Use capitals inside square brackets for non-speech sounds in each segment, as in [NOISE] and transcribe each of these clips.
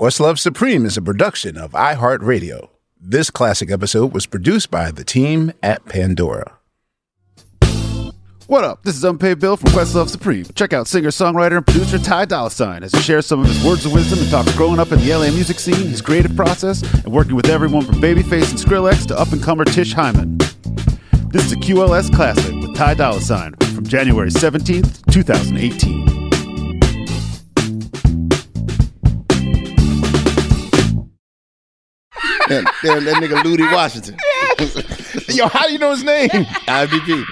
Questlove Supreme is a production of iHeartRadio. This classic episode was produced by the team at Pandora. What up? This is Unpaid Bill from Questlove Supreme. Check out singer, songwriter, and producer Ty Dolla Sign as he shares some of his words of wisdom and talks growing up in the LA music scene, his creative process, and working with everyone from Babyface and Skrillex to up and comer Tish Hyman. This is a QLS classic with Ty Dolla Sign from January 17th, 2018. Damn, damn, that nigga Ludi Washington. Yo, how do you know his name? IBP.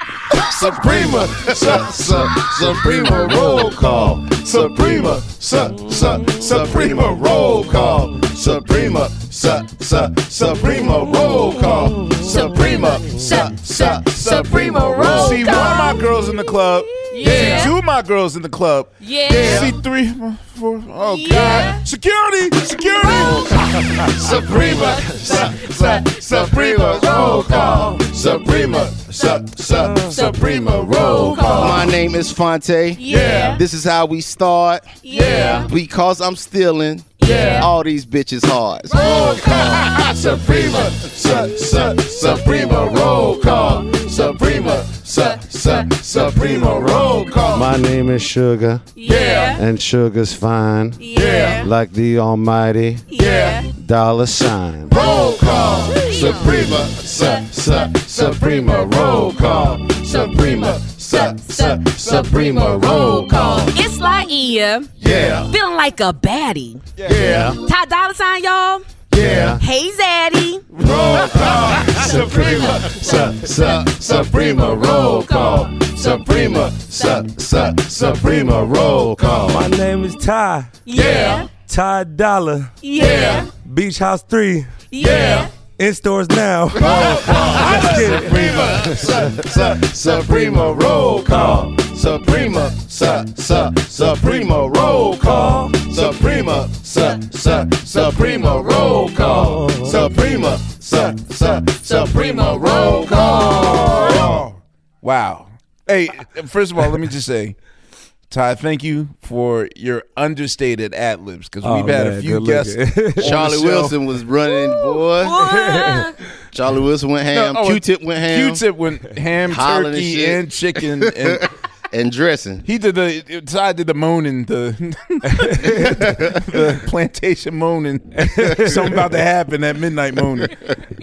Suprema, su, su, Suprema roll call. Suprema, su, su, Suprema roll call. Suprema, su, su, Suprema roll call. Suprema, su, su, Suprema roll call. See, one of my girls in the club. Yeah. See, two of my girls in the club. Yeah. See, three, four, oh Yeah. God. Security, security. Oh. Suprema, su, su, Suprema roll call. Suprema, su, su, Suprema roll call. My name is Fonte. Yeah. This is how we start. Yeah. Because I'm stealing. Yeah. All these bitches hard. roll call. [LAUGHS] Suprema, su, su, Suprema roll call. Suprema, su, su, Suprema roll call. My name is Sugar, yeah, and Sugar's fine, yeah, like the almighty yeah. dollar sign. Roll call. Suprema, su, su, Suprema roll call. Suprema, su, su, Suprema roll call. It's like Ia, Yeah, feeling like a baddie. yeah, Ty Dolla Sign, y'all. yeah. Hey, Zaddy. Roll call. Suprema, su, su, Suprema roll call. Suprema, su, su, Suprema roll call. My name is Ty. Yeah, Ty Dolla. yeah, Beach House 3. yeah. In stores now. Let's get it. Suprema, su, su, Suprema roll call. Suprema, su, su, Suprema roll call. Suprema, su, su, Suprema roll call. Suprema, su, su, Suprema roll call. Wow. Hey, first of all, let me just say, Ty, thank you for your understated ad libs because Oh, we've had a few good guests. looking. [LAUGHS] on the Charlie show. Wilson was running, boy. [LAUGHS] Charlie Wilson went ham. No, oh, Q-Tip went ham. Q-tip went ham, Hollering and turkey, and chicken, and [LAUGHS] and dressing. he did the. Ty did the moaning, the, the plantation moaning. Something about to happen at midnight moaning.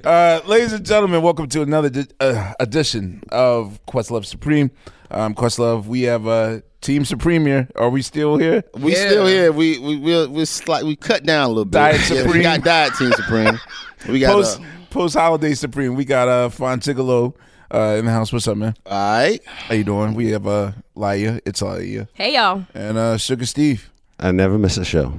Uh, ladies and gentlemen, welcome to another di- uh, edition of Questlove Supreme. Um, Questlove, we have uh, Team Supreme here. Are we still here? We still here. We we we we, slight, we cut down a little bit. Diet Yeah, Supreme. we got Diet Team Supreme. [LAUGHS] We got Post uh, post holiday Supreme. We got uh, Fontigolo uh, in the house. What's up, man? all right. How you doing? We have uh, Laiya. It's Laiya. Hey, y'all. And uh, Sugar Steve. I never miss a show.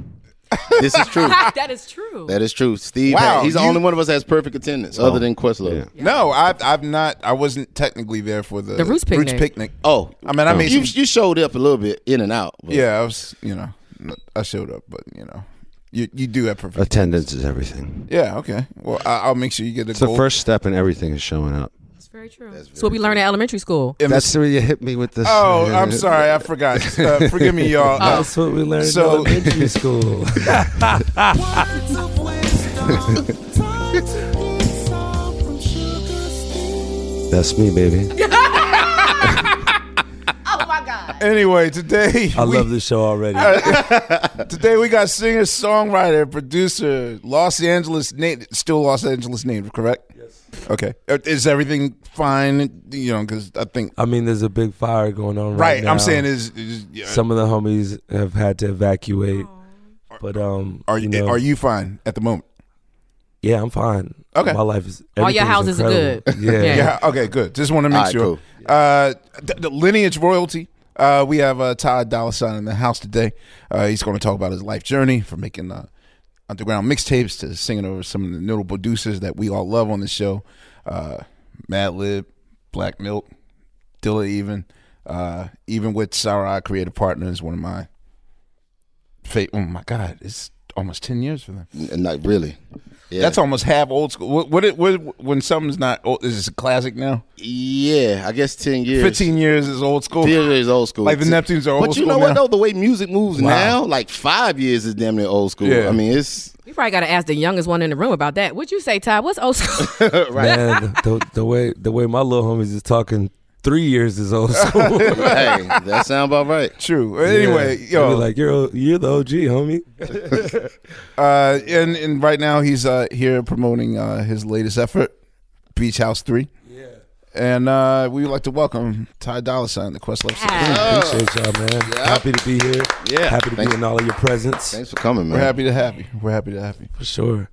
[LAUGHS] This is true. [LAUGHS] that is true. That is true. Steve, Wow, had- he's the only one of us that has perfect attendance, other oh, than Questlove. Yeah. No, I've I've not. I wasn't technically there for the The Roots picnic. picnic. Oh, I mean, I oh. made you you showed up a little bit in and out. but- Yeah, I was. You know, I showed up, but you know, You you do have perfect Attendance is everything. Yeah. Okay. Well, I, I'll make sure you get a It's the first step in everything is showing up. That's very true. That's what we learned at elementary school. And That's where you hit me with this. Oh, I'm [LAUGHS] sorry, I forgot. Uh, forgive me, y'all. Uh, [LAUGHS] That's what we learned so- in elementary school. [LAUGHS] That's me, baby. Oh my God. Anyway, today I we, love this show already. today we got singer, songwriter, producer, Los Angeles native, still Los Angeles native, correct? Yes. Okay. Uh, Is everything fine? You know, because I think I mean, there's a big fire going on right, right. now. I'm saying is, is yeah. some of the homies have had to evacuate, but um, are you know, are you fine at the moment? Yeah, I'm fine. Okay. my life is. All your everything's houses are good. Yeah. [LAUGHS] Yeah. Yeah. Okay. Good. Just want to make All right, sure. cool. Uh, the, the lineage royalty. Uh, we have uh, Ty Dolla Sign in the house today. Uh, he's going to talk about his life journey from making uh, underground mixtapes to singing over some of the notable producers that we all love on the show. Uh, Madlib, Black Milk, Dilla, even uh, even with Eye Creative Partners, one of my. Fa- oh my God! It's almost ten years for them. Not really. Yeah. That's almost half old school. What, what, it, what when something's not old, is this a classic now? Yeah, I guess ten years. Fifteen years is old school. Fifteen years old school. Like the Neptunes are old school. But you know what now? though? The way music moves Wow. now, like five years is damn near old school. Yeah. I mean, it's We probably got to ask the youngest one in the room about that. What'd you say, Ty? What's old school? [LAUGHS] right. Man, the, the way the way my little homies is talking, three years is old school. [LAUGHS] hey, [LAUGHS] that sound about right. True. Anyway, Yeah. yo, be like you're o- you're the OG, homie. [LAUGHS] uh, and and right now he's uh here promoting uh his latest effort, Beach House Three. Yeah. And uh, we would like to welcome Ty Dolla Sign, the Questlove Supreme. Appreciate y'all, man. Happy to be here. Yeah. Happy to Thanks- be in all of your presence. Thanks for coming, man. We're happy to have you. We're happy to have you. For sure.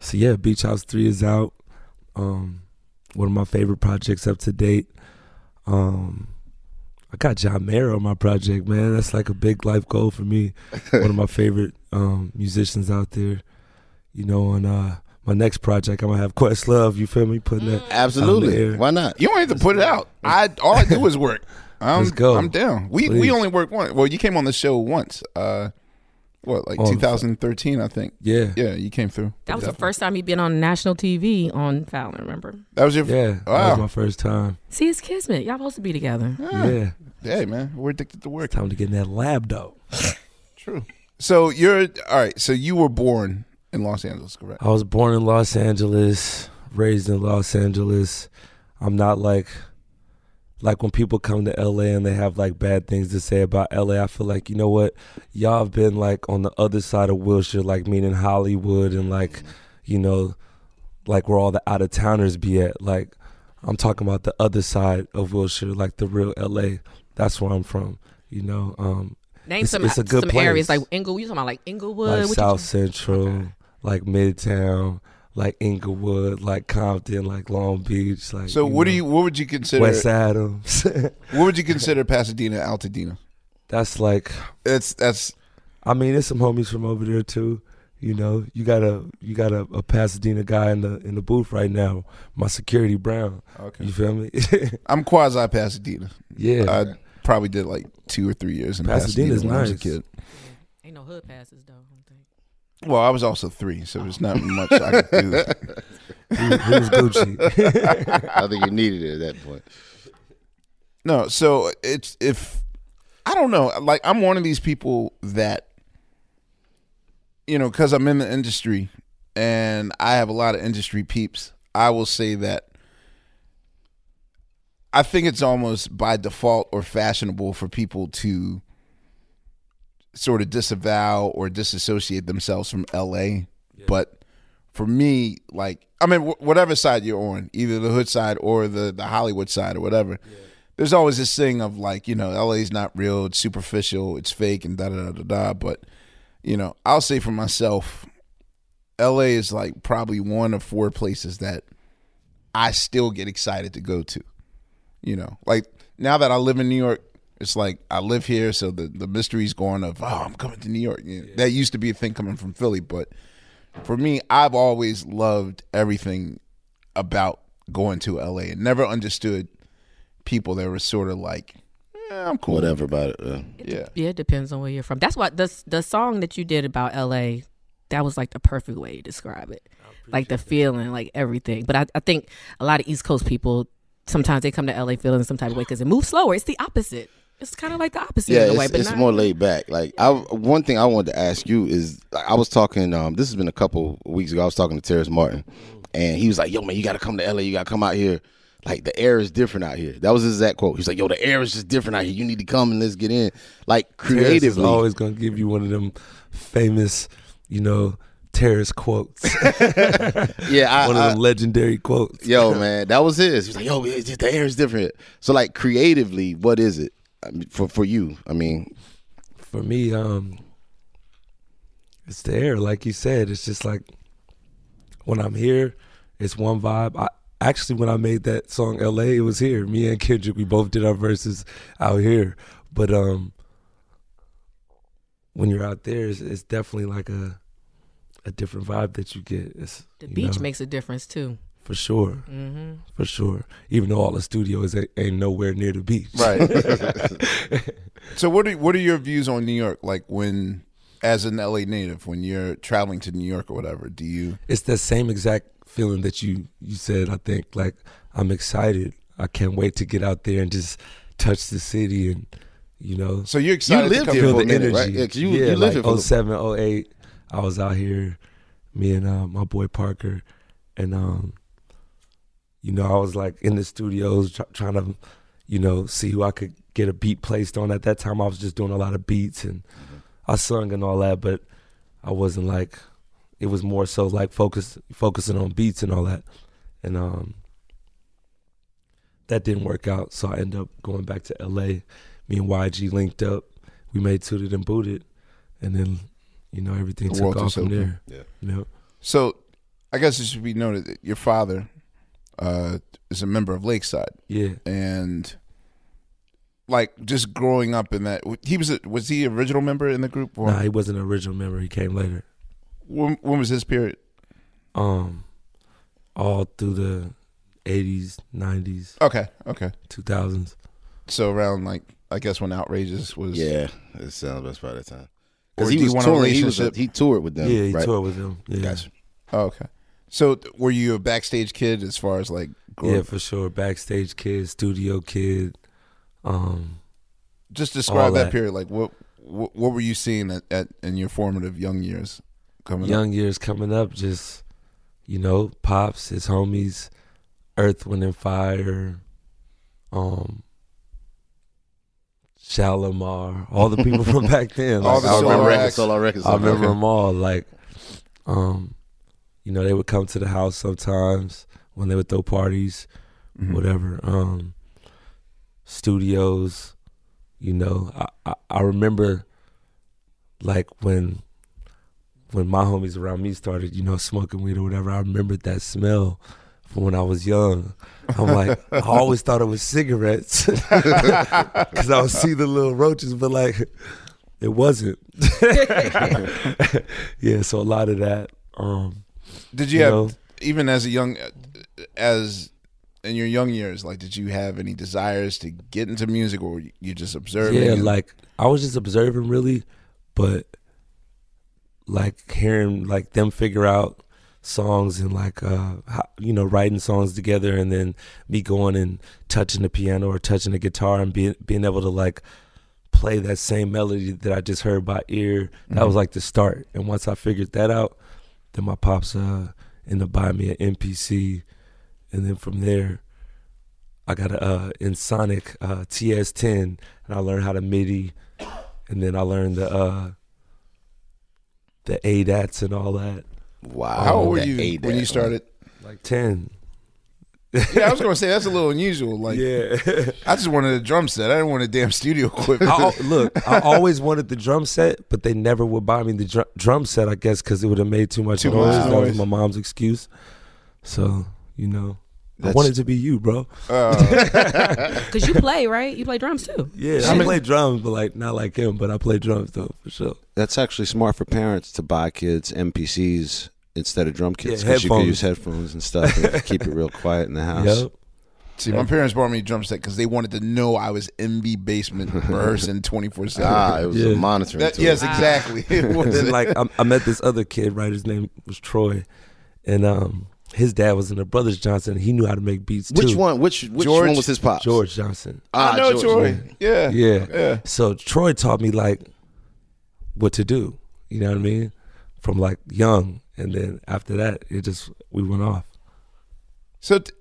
So yeah, Beach House Three is out. Um, one of my favorite projects up to date. Um, I got John Mayer on my project, man. That's like a big life goal for me. [LAUGHS] one of my favorite um, musicians out there. You know, on uh, my next project, I'm gonna have Questlove. You feel me? Putting that out in the Absolutely. air. Why not? You don't have to put it out. I all I do is work. [LAUGHS] I'm, Let's go. I'm down. We we only work one. Well, you came on the show once. Uh, what like 2013, I think. Yeah, Yeah, you came through. That was the first time you'd been on national TV on Fallon, remember? That was your. yeah. That was my first time. See, it's Kismet. Y'all supposed to be together. Ah. Yeah, Hey man, we're addicted to work. time to get in that lab though. [LAUGHS] True. So you're all right. So you were born in Los Angeles, correct? I was born in Los Angeles, raised in Los Angeles. I'm not like like when people come to LA and they have like bad things to say about LA. I feel like you know what, y'all have been like on the other side of Wilshire, like meaning Hollywood and like you know, like where all the out of towners be at. Like I'm talking about the other side of Wilshire, like the real LA. That's where I'm from. You know, um, Name It's- some it's a good some areas like Inglewood. You talking about like Inglewood? like South Central, like Midtown, like Inglewood, like Compton, like Long Beach, like So what do you? What would you consider? West Adams. [LAUGHS] What would you consider Pasadena, Altadena? that's like, It's that's I mean, there's some homies from over there too. You know, you got a you got a, a Pasadena guy in the in the booth right now. My security Brown. okay. You feel me? [LAUGHS] I'm quasi Pasadena. yeah. I probably did like two or three years in Pasadena Pasadena's when I was a kid. Ain't no hood passes though. I don't think. Well, I was also three, so there's not [LAUGHS] much I could do. He, he Gucci. [LAUGHS] I think you needed it at that point. No, so it's if I don't know, like I'm one of these people that you know, cuz I'm in the industry and I have a lot of industry peeps. I will say that I think it's almost by default or fashionable for people to sort of disavow or disassociate themselves from LA. But for me, like I mean, wh- whatever side you're on, either the hood side or the the Hollywood side or whatever, there's always this thing of like, you know, LA's not real, it's superficial, it's fake, and da da da da da. But you know, I'll say for myself, LA is like probably one of four places that I still get excited to go to. You know, like now that I live in New York, it's like I live here, so the the mystery's going of oh, I'm coming to New York. You know, That used to be a thing coming from Philly, but for me, I've always loved everything about going to LA and never understood people that were sort of like, eh, I'm cool. Whatever about it. uh, Yeah. Yeah, it depends on where you're from. That's what the the song that you did about L.A. that was like the perfect way to describe it. Like the feeling, like everything. But I, I think a lot of East Coast people sometimes they come to LA feeling some type of way because it moves slower. It's the opposite. It's kind of like the opposite Yeah, in a way, it's, but it's not- more laid back. Like I, one thing I wanted to ask you is, I was talking. Um, this has been a couple weeks ago. I was talking to Terrence Martin, and he was like, "Yo, man, you got to come to LA. You got to come out here. Like the air is different out here." That was his exact quote. He's like, "Yo, the air is just different out here. You need to come and let's get in." Like Terrence is creatively, always gonna give you one of them famous, you know, terrorist quotes. [LAUGHS] Yeah, I- one of I- them legendary quotes. Yo, man, that was his. He's like, yo, it's just, the air is different. So, like, creatively, what is it I mean, for for you? I mean, For me, um, it's the air, like you said. It's just like when I'm here, it's one vibe. I actually when I made that song L.A., it was here. Me and Kendrick, we both did our verses out here. But um, when you're out there, it's, it's definitely like a a different vibe that you get. It's, the you beach know, makes a difference too. For sure, Mhm. for sure. Even though all the studios ain't, ain't nowhere near the beach, Right. [LAUGHS] so what are what are your views on New York? Like when, as an LA native, when you're traveling to New York or whatever, do you? it's the same exact feeling that you you said. I think like I'm excited. I can't wait to get out there and just touch the city and you know. So you're excited to lived come here feel for a the minute, energy. right? Yeah, 'cause you- yeah, you lived like here 07, 08, I was out here, me and uh, my boy Parker, and um, you know, I was like in the studios tr- trying to, you know, see who I could get a beat placed on. At that time, I was just doing a lot of beats and I sung and all that, but I wasn't like. It was more so like focus focusing on beats and all that, and um, that didn't work out. So I ended up going back to L.A. Me and YG linked up. We made Toot It and Boot It, and then you know everything The took off from opened. there. Yeah. You know, So, I guess it should be noted that your father uh, is a member of Lakeside. Yeah. and like just growing up in that, he was a, was he original member in the group? Or nah, he wasn't an original member. He came later. when, when was his period? Um, all through the '80s, '90s, Okay, okay. 2000s. So around like I guess when Outrageous was yeah, it sounds best by that time. Because he do was want a touring. He was a, he toured with them. yeah, he right? toured with them. Yeah, Gotcha. Oh, okay. So were you a backstage kid as far as like growing yeah, for sure. Backstage kid, studio kid. Um, Just describe that. that. period. Like what, what what were you seeing at, at in your formative young years coming young up? years coming up, just you know, pops, his homies, Earth, Wind and Fire, um, Shalamar, all the people from [LAUGHS] back then. All like, the I Solar remember, Acts. Solar Records. I remember Okay. them all. Like, um, you know, they would come to the house sometimes when they would throw parties, Mhm. whatever. Um, studios, you know, I, I, I remember like when when my homies around me started, you know, smoking weed or whatever. I remembered that smell from when I was young. I'm like, I [LAUGHS] always thought it was cigarettes [LAUGHS] because I would see the little roaches, but like, it wasn't. [LAUGHS] yeah, so a lot of that. Um, Did you, you have know. even as a young as in your young years? Like, did you have any desires to get into music, or were you just observing? Yeah, and- like I was just observing really, but like hearing like them figure out songs and like uh how, you know writing songs together and then me going and touching the piano or touching the guitar and being being able to like play that same melody that I just heard by ear that was like the start and once I figured that out then my pops uh ended up buying me an MPC and then from there I got a uh, Ensoniq uh, TS10, and I learned how to MIDI, and then I learned the uh, the ADATs and all that. Wow. How old were you ADAT, when you started? Like ten. [LAUGHS] yeah, I was gonna say that's a little unusual. Like, Yeah. I just wanted a drum set. I didn't want a damn studio equipment. I, [LAUGHS] look, I always wanted the drum set, but they never would buy me the drum, drum set. I guess because it would have made too much Too noise. much That was my mom's excuse. So you know, I wanted to be you, bro. Uh, [LAUGHS] Cause you play, right? You play drums too. Yeah, I play drums, but like not like him. But I play drums though for sure. That's actually smart for parents to buy kids MPCs instead of drum kits Yeah, because you can headphones. use headphones and stuff and [LAUGHS] keep it real quiet in the house. Yep. See, my parents bought me a drum set because they wanted to know I was in the basement [LAUGHS] rehearsing twenty four seven. Ah, it was a monitoring That- tool. yes, exactly. [LAUGHS] It then like I, I met this other kid, right? His name was Troy, and um, his dad was in the Brothers Johnson. And he knew how to make beats Which too. one? Which which George- one was his pops? George Johnson. Ah, I know George, Troy. yeah. Yeah. Yeah. Yeah. So Troy taught me like what to do. You know what I mean? From like young, and then after that, it just we went off. So, t-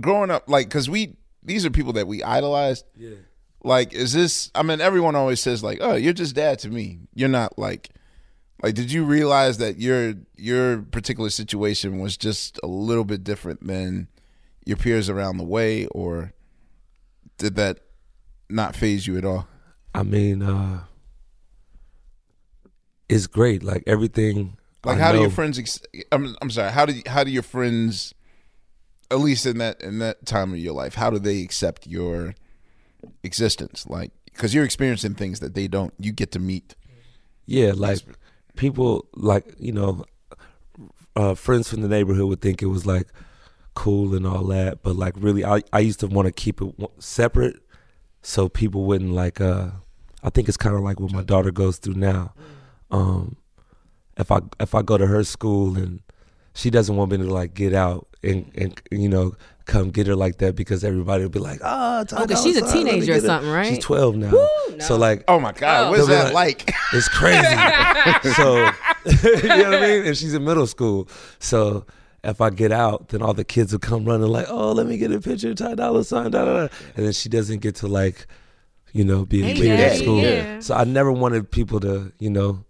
growing up, like, because we these are people that we idolized. Yeah. Like, is this? I mean, everyone always says like, "Oh, you're just dad to me." You're not like, like, did you realize that your your particular situation was just a little bit different than your peers around the way, or did that not phase you at all? I mean, uh it's great. Like everything. Like, I how do your friends? Ex- I'm I'm sorry. How do how do your friends, at least in that in that time of your life, how do they accept your existence? Like, because you're experiencing things that they don't. You get to meet. Yeah, like people, like you know, uh, friends from the neighborhood would think it was like cool and all that, but like really, I I used to want to keep it separate, so people wouldn't like. uh I think it's kind of like what my daughter goes through now. Um, if I if I go to her school and she doesn't want me to like get out and and you know come get her like that because everybody will be like, oh, Oh, 'cause she's a teenager or something, right? She's twelve now, so like, Oh my God, Oh. what's that like? [LAUGHS] it's crazy. [LAUGHS] so [LAUGHS] you know what I mean? And she's in middle school. So if I get out, then all the kids will come running like, "Oh, let me get a picture, of Ty Dolla Sign." Da, da, da. And then she doesn't get to like, you know, be Hey, weird at school. yeah. So I never wanted people to, you know,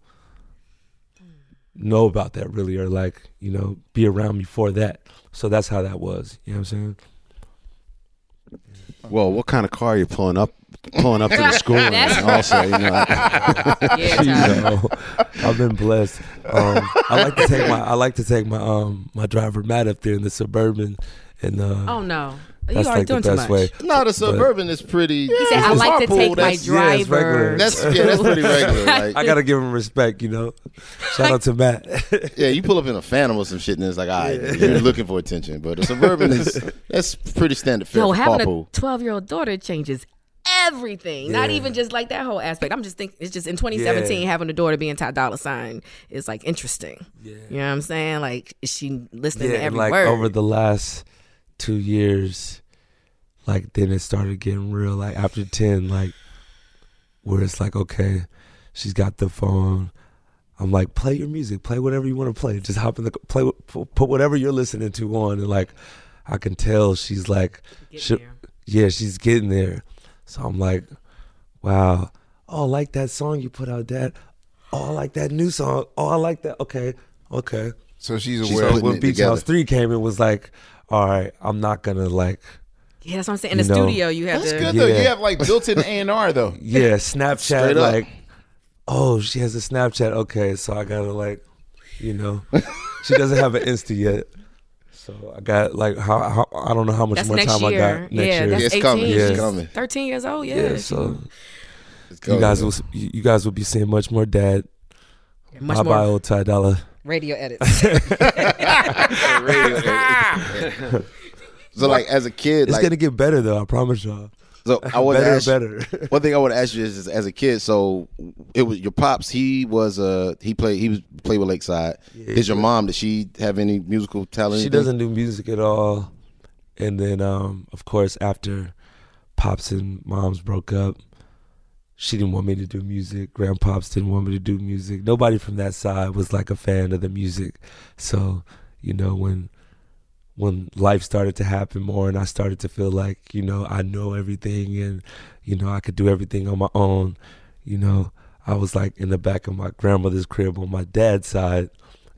know about that really, or like, you know, be around me for that. So that's how that was. You know what I'm saying? Well, what kind of car are you pulling up? Pulling up to the school, and also, you know, [LAUGHS] Yeah, you know, I've been blessed. Um, I like to take my I like to take my um my driver Matt up there in the suburban, and uh, Oh no, you that's are like the doing too best much. way. No, the suburban is pretty. He said, "I like to take my That's, yeah, it's regular. driver." that's yeah, that's pretty regular. [LAUGHS] Like, I gotta give him respect, you know. Shout out to Matt. yeah, you pull up in a Phantom or some shit, and it's like, all right, you're looking for attention. But the suburban is that's pretty standard fare Yo, for having carpool. a twelve-year-old daughter changes everything. Not even just like that whole aspect. I'm just thinking it's just in 2017 Yeah. having a daughter being Ty Dolla Sign is like interesting. Yeah. You know what I'm saying? Like is she listening yeah, to and every like word? over the last two years, like then it started getting real. Like after ten, like where it's like, okay, she's got the phone. I'm like, play your music, play whatever you want to play. Just hop in the play, put put whatever you're listening to on, and like, I can tell she's like, she- yeah, she's getting there. So I'm like, wow, oh, I like that song you put out, Dad. Oh, I like that new song. Oh, I like that. Okay, okay. So she's She's aware. putting when it Beach together. House Three came, it was like, all right, I'm not gonna like, yeah, that's what I'm saying. In the you know. studio, you have That's to. good though. Yeah. You have like built-in [LAUGHS] A and R though. yeah, Snapchat, Straight up. like, oh, she has a Snapchat. Okay, so I gotta like, you know, [LAUGHS] she doesn't have an Insta yet. So I got like how, how I don't know how much That's more time year. I got next yeah, year. that's It's 18. coming, it's She's coming. 13 years old. Yeah. yeah, so It's you guys man. will you you guys will be seeing much more dad. much Bye more bye, old Ty Dolla. Radio edits. [LAUGHS] radio edits. So like as a kid, It's like gonna get better though. I promise y'all. so I [LAUGHS] would better ask, better. [LAUGHS] One thing I would ask you is, is, as a kid, so it was your pops. He was uh he played he was played with Lakeside. is your mom? Did she have any musical talent? She doesn't do music at all. And then, um, of course, after pops and moms broke up, she didn't want me to do music. Grandpops didn't want me to do music. Nobody from that side was like a fan of the music. So, you know, when when life started to happen more and I started to feel like, you know, I know everything and, you know, I could do everything on my own, you know, I was like in the back of my grandmother's crib on my dad's side,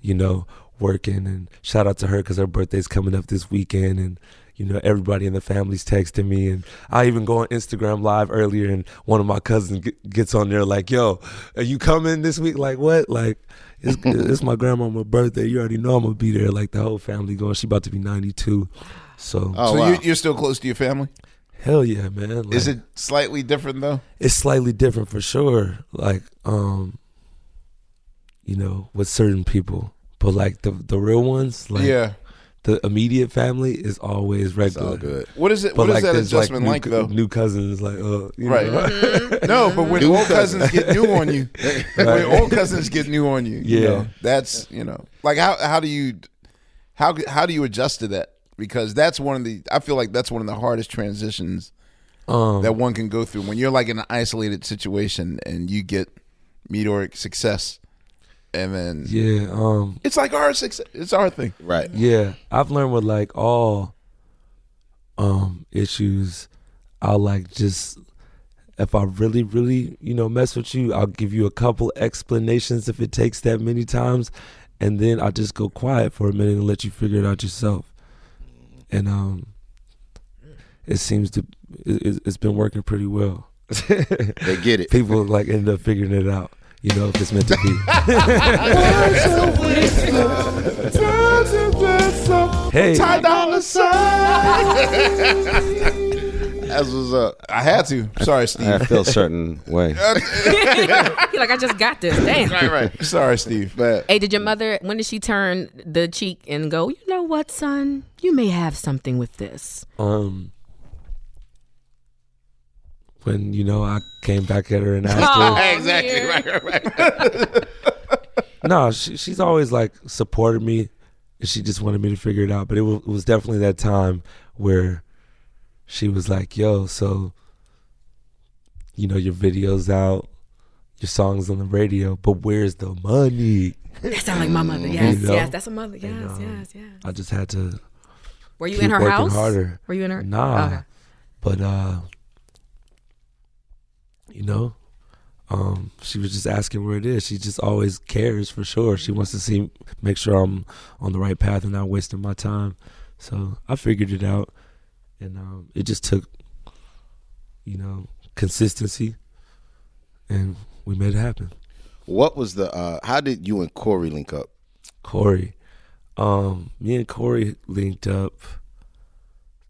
you know, working and shout out to her because her birthday's coming up this weekend and you know everybody in the family's texting me. And i even go on instagram live earlier and one of my cousins get, gets on there like yo are you coming this week? Like what? Like it's, [LAUGHS] it's my grandma's birthday. You already know i'm gonna be there. Like the whole family going. She about to be 92 so Oh, so wow. you're, you're still close to your family. hell yeah man. Like, Is it slightly different though? it's slightly different for sure. Like um you know with certain people. But like the the real ones like yeah. The immediate family is always regular. all good. What is it? But What is that there's, adjustment new, like, though? New cousins, like, uh, you Right. know. [LAUGHS] No, but when New old cousins cousins. get new on you, [LAUGHS] when old cousins get new on you, you Yeah. know, that's you know, like how how do you how how do you adjust to that? Because that's one of the I feel like that's one of the hardest transitions um, that one can go through when you're like in an isolated situation and you get meteoric success, and then yeah, um, it's like our success, it's our thing, Right. Yeah, I've learned with like all um issues, I'll like just if I really, really, you know, mess with you, I'll give you a couple explanations if it takes that many times, and then I'll just go quiet for a minute and let you figure it out yourself. And um, it seems to it, it- it's been working pretty well. [LAUGHS] They get it. People like end up figuring it out. You know, if it's meant to be. [LAUGHS] hey, Ty Dolla Sign. That's what's up. I had to. Sorry, Steve. I feel a certain way. [LAUGHS] You're like, I just got this. Damn. right, right. Sorry, Steve. But Hey, did your mother, when did she turn the cheek and go, you know what, son? You may have something with this. um when you know I came back at her and asked her. exactly right, right, right. [LAUGHS] no, she, she's always like supported me, and she just wanted me to figure it out. But it was, it was definitely that time where she was like, "Yo, so you know your videos out, your songs on the radio, but where's the money?" That sounds like my mother. Yes, You know? yes, that's a mother. Yes, And, um, yes, yes. I just had to Were you keep in her house? harder. Were you in her? Nah, Okay. but uh, you know, um, she was just asking where it is. She just always cares for sure. She wants to see, make sure I'm on the right path and not wasting my time. So I figured it out, and um, it just took, you know, consistency, and we made it happen. What was the? uh How did you and Corey link up? Corey. Um, me and Corey linked up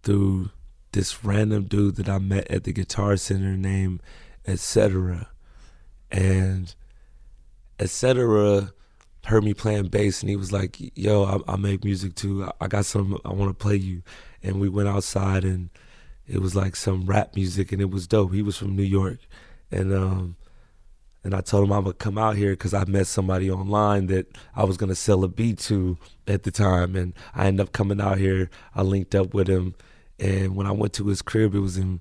through this random dude that I met at the Guitar Center named Etc. And Etc. heard me playing bass and he was like, "Yo, I, I make music too. I, got some. I want to play you." And we went outside and it was like some rap music and it was dope. He was from New York, and um, and I told him I would come out here because I met somebody online that I was gonna sell a beat to at the time, and I ended up coming out here. I linked up with him, and when I went to his crib, it was in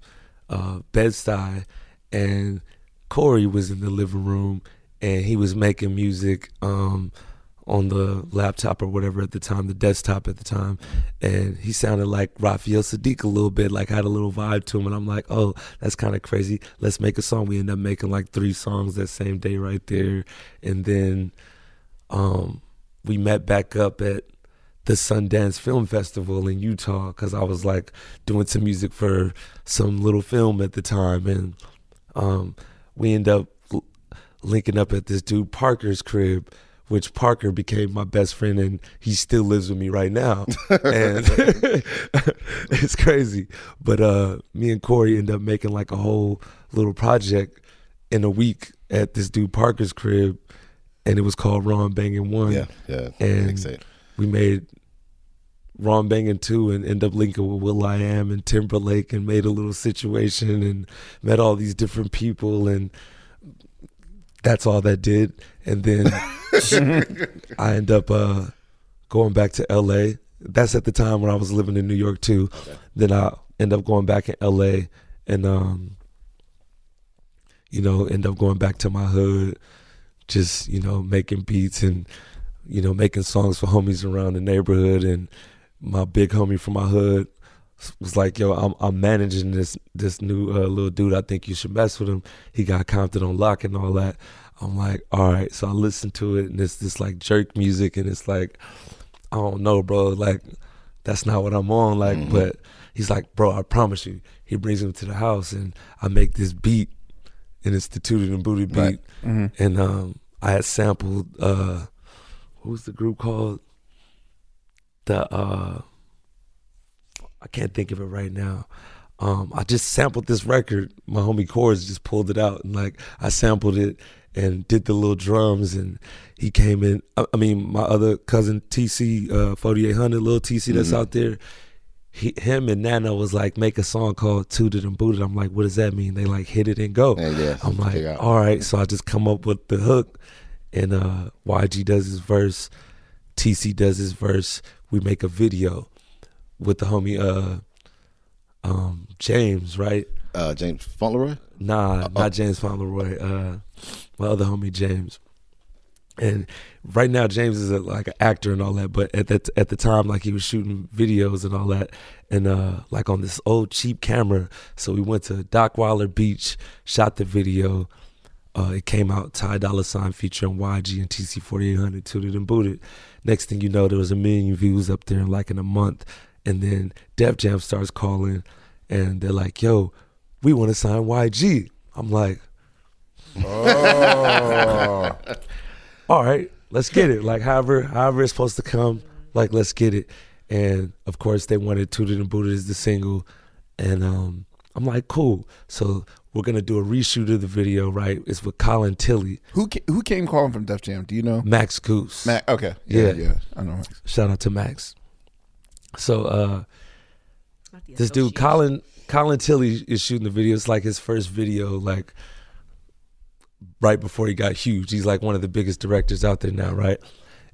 uh, Bed Stuy, and Corey was in the living room, and he was making music um, on the laptop or whatever at the time, the desktop at the time, and he sounded like Raphael Saadiq a little bit, like had a little vibe to him, and I'm like, oh, that's kind of crazy. Let's make a song. We end up making like three songs that same day right there, and then um, we met back up at the Sundance Film Festival in Utah because I was like doing some music for some little film at the time, and um, we end up l- linking up at this dude Parker's crib, which Parker became my best friend, and he still lives with me right now, [LAUGHS] and [LAUGHS] it's crazy. But uh, me and Corey end up making like a whole little project in a week at this dude Parker's crib, and it was called Ron Banging One. Yeah, yeah, and we made Ron Banging Two and end up linking with will.i.am and Timberlake and made a little situation and met all these different people and that's all that did. And then [LAUGHS] I end up uh, going back to LA. That's at the time when I was living in New York too. Then I end up going back in LA and um you know, end up going back to my hood, just, you know, making beats and, you know, making songs for homies around the neighborhood and my big homie from my hood was like, "Yo, I'm I'm managing this this new uh, little dude. I think you should mess with him. He got Compton on lock and all that." I'm like, "All right." So I listened to it, and it's this like jerk music, and it's like, I don't know, bro. Like, that's not what I'm on. Like, Mhm. but he's like, "Bro, I promise you." He brings him to the house, and I make this beat, and it's the Tooted and Booty beat, Right. Mhm. and um, I had sampled uh, what was the group called? The uh, I can't think of it right now. Um, I just sampled this record. My homie Chorus just pulled it out and like I sampled it and did the little drums and he came in. I, I mean, my other cousin TC, uh, 4800, little TC that's Mhm. out there. He, him and Nana was like make a song called Toot It and Boot It. I'm like, what does that mean? They like hit it and go. yeah, I'm like, all right. So I just come up with the hook, and uh, YG does his verse, TC does his verse. We make a video with the homie uh, um, James, right? Uh, James Fauntleroy. Nah, not James Fauntleroy. Uh, my other homie James. And right now, James is a, like an actor and all that. But at that at the time, like he was shooting videos and all that, and uh, like on this old cheap camera. So we went to Dockweiler Beach, shot the video. Uh, it came out Ty Dolla Sign featuring YG and TC 4800 Toot It and Boot It. Next thing you know, there was a million views up there in like in a month. And then Def Jam starts calling and they're like, yo, we want to sign YG. I'm like, Oh. [LAUGHS] all right, let's get it. Like however, however it's supposed to come, like let's get it. And of course they wanted Toot It and Boot It as the single. And um, I'm like, cool. So we're gonna do a reshoot of the video, right? It's with Colin Tilley. Who ca- who came calling from Def Jam? Do you know? Max Gousse. Ma- okay. Yeah. Yeah, yeah. I know Max. Shout out to Max. So uh this dude Colin Colin Tilley is shooting the video. It's like his first video, like right before he got huge. He's like one of the biggest directors out there now, right?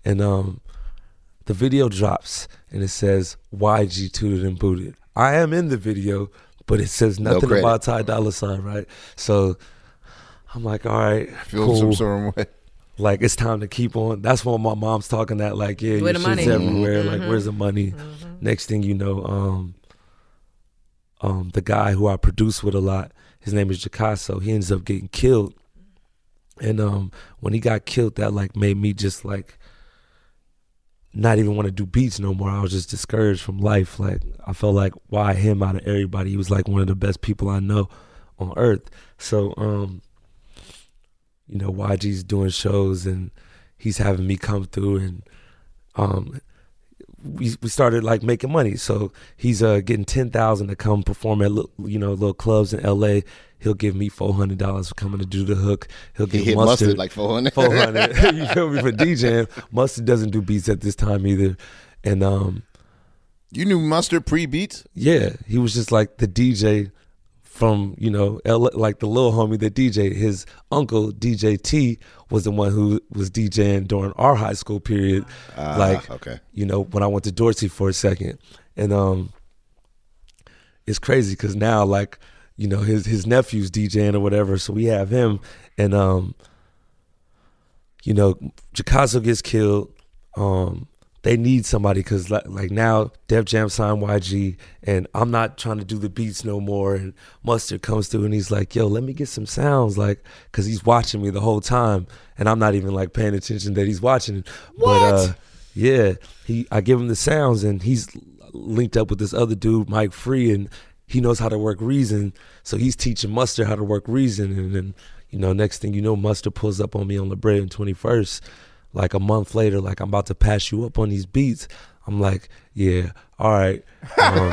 And um the video drops and it says YG tooted and booted. I am in the video, but it says nothing credit. about Ty Dolla Sign, right? So I'm like, all right, Feel cool. some sort of way. Like it's time to keep on. That's when my mom's talking that like, yeah, Where your the shit's money? everywhere. Like, Mhm. where's the money? Next thing you know, um, um, the guy who I produce with a lot, his name is Jacasso. He ends up getting killed, and um, when he got killed, that like made me just like not even want to do beats no more. I was just discouraged from life. Like I felt like why him out of everybody? He was like one of the best people I know on earth. So um, you know, YG's doing shows and he's having me come through and um we we started like making money. So he's uh getting ten thousand to come perform at li- you know little clubs in L.A. He'll give me four hundred dollars for coming to do the hook. He'll He give hit mustard, Mustard like 400. Four hundred. [LAUGHS] [LAUGHS] you feel me for DJing? Mustard doesn't do beats at this time either, and um You knew Mustard pre beats? yeah, he was just like the DJ from you know L- like the little homie that DJ. His uncle DJ T was the one who was DJing during our high school period. Ah, like okay. you know when I went to Dorsey for a second, and um, it's crazy because now like you know his his nephew's DJing or whatever, so we have him, and um, you know Jacasso gets killed. Um, they need somebody because like, like now Def Jam signed YG and I'm not trying to do the beats no more and Mustard comes through and he's like yo let me get some sounds like because he's watching me the whole time and I'm not even like paying attention that he's watching. But uh yeah he I give him the sounds and he's linked up with this other dude Mike Free and he knows how to work Reason. So he's teaching Mustard how to work Reason and then you know next thing you know Mustard pulls up on me on La Brea and 21st like a month later, like I'm about to pass you up on these beats. I'm like, yeah, all right. Um,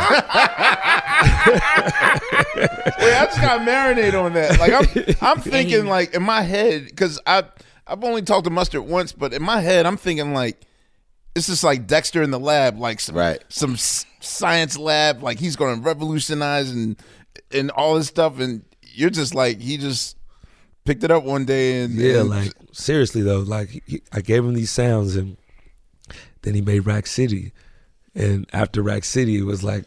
Wait, I just got to marinate on that. Like I'm, I'm [LAUGHS] thinking like in my head because I, I've only talked to Mustard once, but in my head I'm thinking like, it's just like Dexter in the lab, like some, Right. some science lab, like he's going to revolutionize and and all this stuff, and you're just like he just picked it up one day and yeah, and- like seriously though, like he, I gave him these sounds, and then he made Rack City, and after Rack City, it was like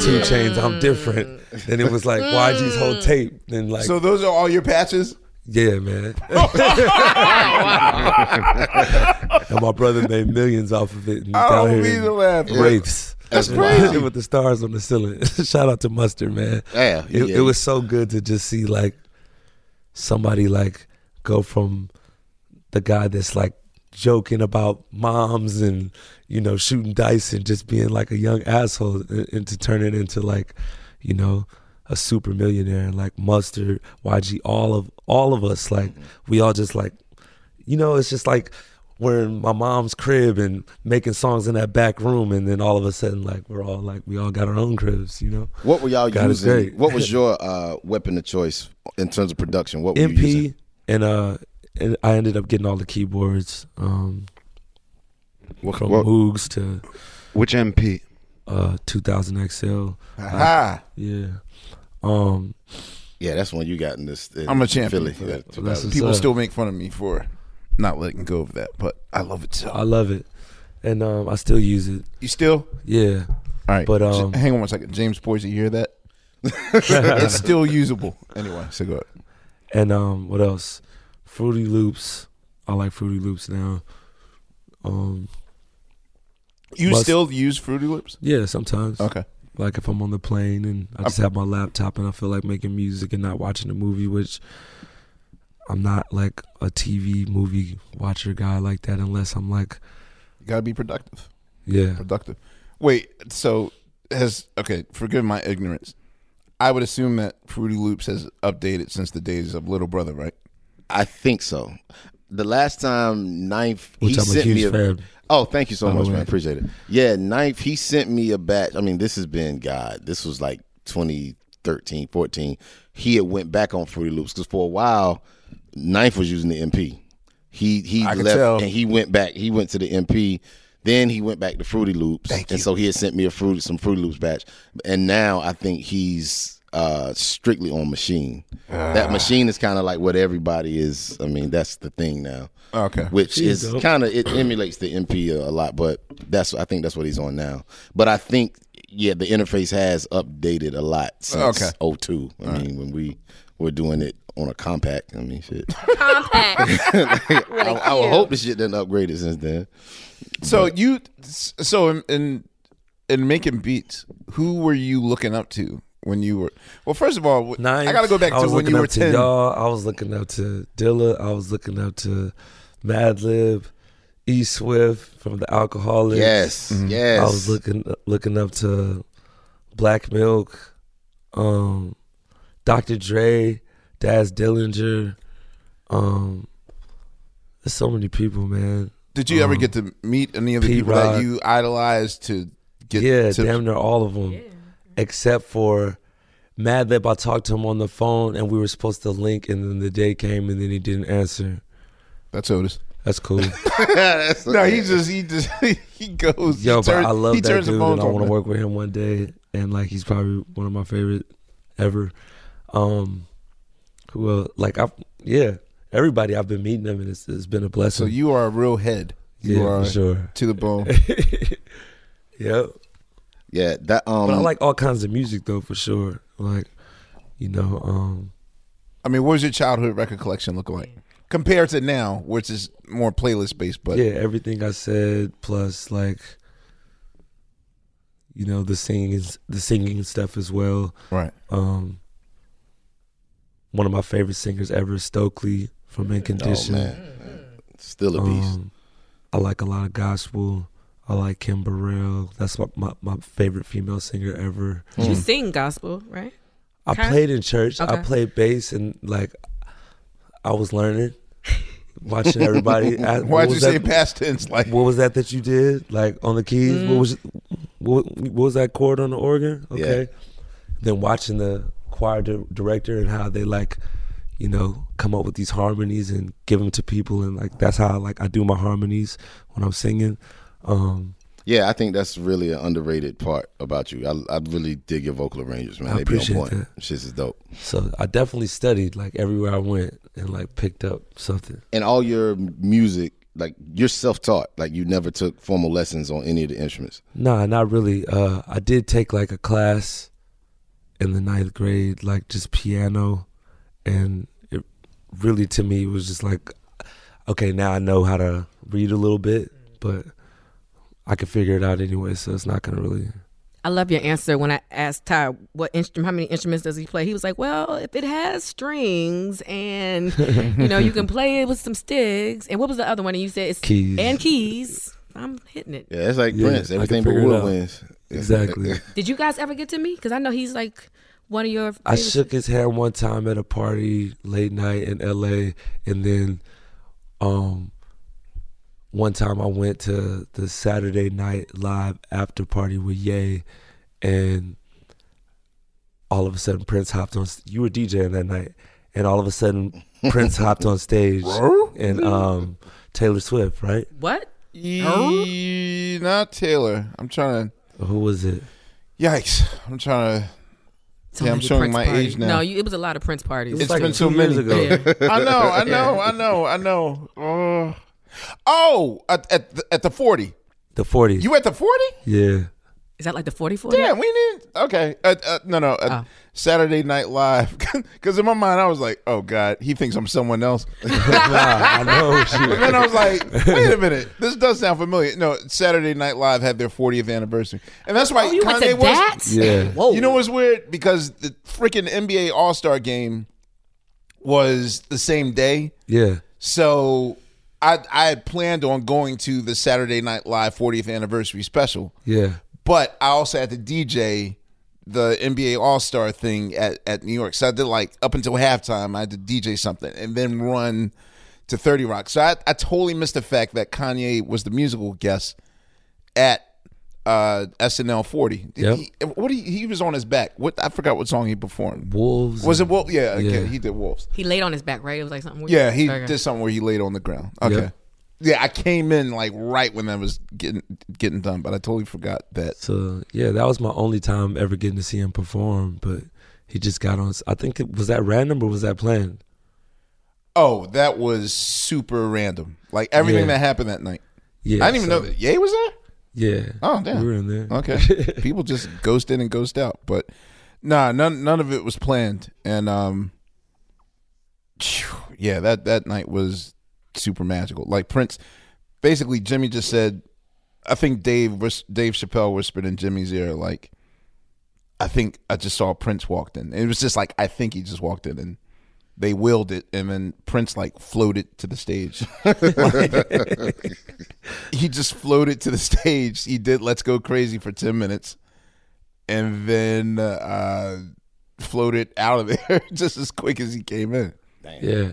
Two mm. Chains, I'm different. Then it was like mm. YG's whole tape. Then like, so those are all your patches. yeah, man. [LAUGHS] [LAUGHS] and my brother made millions off of it. And he's I out don't here mean in to laugh. Wraiths. That's [LAUGHS] And crazy. With the stars on the ceiling. Shout out to Mustard, man. Yeah, It, yeah. it was so good to just see like somebody like go from the guy that's like joking about moms and you know shooting dice and just being like a young asshole and, and to turn it into like you know a super millionaire and like mustard YG all of all of us like mm-hmm. we all just like you know it's just like we're in my mom's crib and making songs in that back room and then all of a sudden like we're all like we all got our own cribs you know What were y'all God using? What was [LAUGHS] your uh, weapon of choice in terms of production? What were you MP, using? and uh, and I ended up getting all the keyboards. Um, What- from what- Moogs to Which MP? uh 2000 XL. Aha. Yeah. Um. Yeah, that's when you got in this. in I'm a champion. Philly. Yeah, People up. still make fun of me for not letting go of that, but I love it so. I love it, and um, I still use it. you still? Yeah. All right. But, um, hang on one second. James Poyser, you hear that? [LAUGHS] it's still usable. Anyway, so go ahead. And um, what else? Fruity Loops. I like Fruity Loops now. Um, You Must- still use Fruity Loops? yeah, sometimes. Okay. Like if I'm on the plane and I just have my laptop and I feel like making music and not watching a movie, which I'm not like a TV movie watcher guy like that unless I'm like, You gotta be productive. yeah. Productive. Wait. So has okay? Forgive my ignorance. I would assume that Fruity Loops has updated since the days of Little Brother, right? I think so. The last time Ninth, Which he I'm a sent huge me a. fan. Oh, thank you so By much, way. man. Appreciate it. Yeah, Ninth, he sent me a batch. I mean, this has been God. This was like 2013, 14. He had went back on Fruity Loops because for a while, Ninth was using the MP. He he I left tell. and he went back. He went to the MP. Then he went back to Fruity Loops, Thank and you. so he had sent me a fruit some Fruity Loops batch. And now I think he's uh, strictly on Maschine. Ah. that Maschine is kind of like what everybody is. I mean, that's the thing now Okay. which She's is kind of it emulates the MP a, a lot, but that's I think that's what he's on now. But I think yeah, the interface has updated a lot since Okay. 02. I mean, when we were doing it on a compact, I mean, shit. Compact. [LAUGHS] I, I would hope the shit didn't upgrade it since then. So you, so in, in in making beats, who were you looking up to when you were? Well, first of all, Ninth, I got to go back to when you were ten. y'all. I was looking up to Dilla. I was looking up to Madlib, E Swift from the Alkaholiks. Yes, yes. I was looking looking up to Black Milk, um, Dr. Dre, Daz Dillinger. Um, there's so many people, man. Did you ever Um, get to meet any of the Pete people that you idolized to get? yeah, to, damn near all of them, except for Madlib. I talked to him on the phone, and we were supposed to link, and then the day came, and then he didn't answer. That's Otis. That's cool. [LAUGHS] No, he just he just [LAUGHS] he goes. Yo, he but turns- I love that dude, and I want to work with him one day. And like, he's probably one of my favorite ever. Um, who else? Like, I yeah, everybody I've been meeting them, and it's, it's been a blessing. So you are a real head. You yeah, are for sure. to the bone. [LAUGHS] Yep. yeah, that um. But I like all kinds of music though, for sure. Like, you know, um, I mean, what was your childhood record collection look like compared to now, which is more playlist based? But yeah, everything I said plus like, you know, the singing the singing stuff as well. right. Um, one of my favorite singers ever, Stokely from In Oh Condition. man, still a beast. Um, I like a lot of gospel. I like Kim Burrell. That's my, my, my favorite female singer ever. You sing gospel, right? I Okay. played in church. I played bass and like I was learning, watching everybody. [LAUGHS] ask- Why'd you was say that- past tense? Like What was that that you did? Like on the keys? Mm. What was what, what was that chord on the organ? Okay. Then watching the choir di- director and how they like, you know, come up with these harmonies and give them to people and like that's how like I do my harmonies when I'm singing. Um, Yeah, I think that's really an underrated part about you. I, I really dig your vocal arrangements, man. I they be on appreciate point. that. Shit is dope. so I definitely studied like everywhere I went and like picked up something. And all your music, like you're self-taught. Like you never took formal lessons on any of the instruments. Nah, not really. Uh, I did take like a class in the ninth grade, like just piano, and it really to me was just like, okay, now I know how to read a little bit, but I can figure it out anyway, so it's not gonna really. I love your answer when I asked Ty what instrument, how many instruments does he play. He was like, "Well, if it has strings and [LAUGHS] you know you can play it with some sticks." And what was the other one? And you said it's Keys. and keys. I'm hitting it. Yeah, it's like Yeah, Prince. Everything but figure it woodwinds. Exactly. [LAUGHS] Did you guys ever get to me? Because I know he's like one of your. I shook his hand one time at a party late night in LA and then um one time I went to the Saturday night live after party with Ye and all of a sudden Prince hopped on you were DJing that night and all of a sudden [LAUGHS] Prince hopped on stage and um, Taylor Swift, right? What? E- not Taylor. I'm trying to. Who was it? Yikes! I'm trying to. Yeah, I'm showing Prince my party. age now. No, you, it was a lot of Prince parties. It's been so many. Yeah. I know, I know, I know, I know. Uh, oh, at at the, at the forty. The 40. You at the forty? Yeah. Is that like the 44? Damn, we need. Okay, uh, uh, no, no. Uh, Saturday Night Live. [LAUGHS] Because in my mind, I was like, "Oh God, he thinks I'm someone else." [LAUGHS] [LAUGHS] I know. But then I was like, "Wait a minute, this does sound familiar." No, Saturday Night Live had their 40th anniversary, and that's why Oh, you went Kanye to was. that? Yeah. Whoa. You know what's weird? Because the freaking NBA All Star game was the same day. Yeah. So I I had planned on going to the Saturday Night Live 40th anniversary special, Yeah. But I also had to DJ the NBA All Star thing at, at New York. So I did like up until halftime, I had to DJ something and then run to 30 Rock. So I, I totally missed the fact that Kanye was the musical guest at uh, SNL 40. Did Yep. he, what he, he was on his back. What I forgot what song he performed. Wolves. Was it Wolf? Yeah, Yeah. okay, he did Wolves. He laid on his back, right? It was like something weird. Yeah, he Okay. did something where he laid on the ground. Okay. Yep. Yeah, I came in like right when that was getting getting done, but I totally forgot that. So yeah, that was my only time ever getting to see him perform. But he just got on. I think it was that random or was that planned? Oh, that was super random. Like everything Yeah. that happened that night. Yeah, I didn't even so- know that Ye was there. Yeah. Oh, damn. We were in there. Okay. [LAUGHS] People just ghost in and ghost out, but nah, none none of it was planned. And um, yeah, that that night was super magical. Like Prince, basically, Jimmy just said, I think Dave Dave Chappelle whispered in Jimmy's ear, like, I think I just saw Prince walked in. It was just like I think he just walked in and. They willed it, and then Prince like floated to the stage. [LAUGHS] he just floated to the stage. He did "Let's Go Crazy" for ten minutes, and then uh, floated out of there [LAUGHS] just as quick as he came in. Yeah.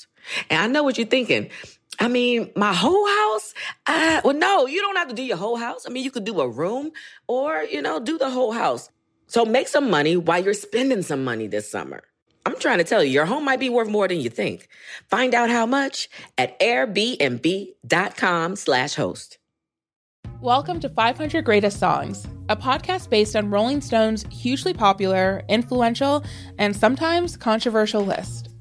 And I know what you're thinking. I mean, my whole house? Uh, well, no, you don't have to do your whole house. I mean, you could do a room or, you know, do the whole house. So make some money while you're spending some money this summer. I'm trying to tell you, your home might be worth more than you think. Find out how much at airbnb.com slash host. Welcome to 500 Greatest Songs, a podcast based on Rolling Stone's hugely popular, influential, and sometimes controversial list.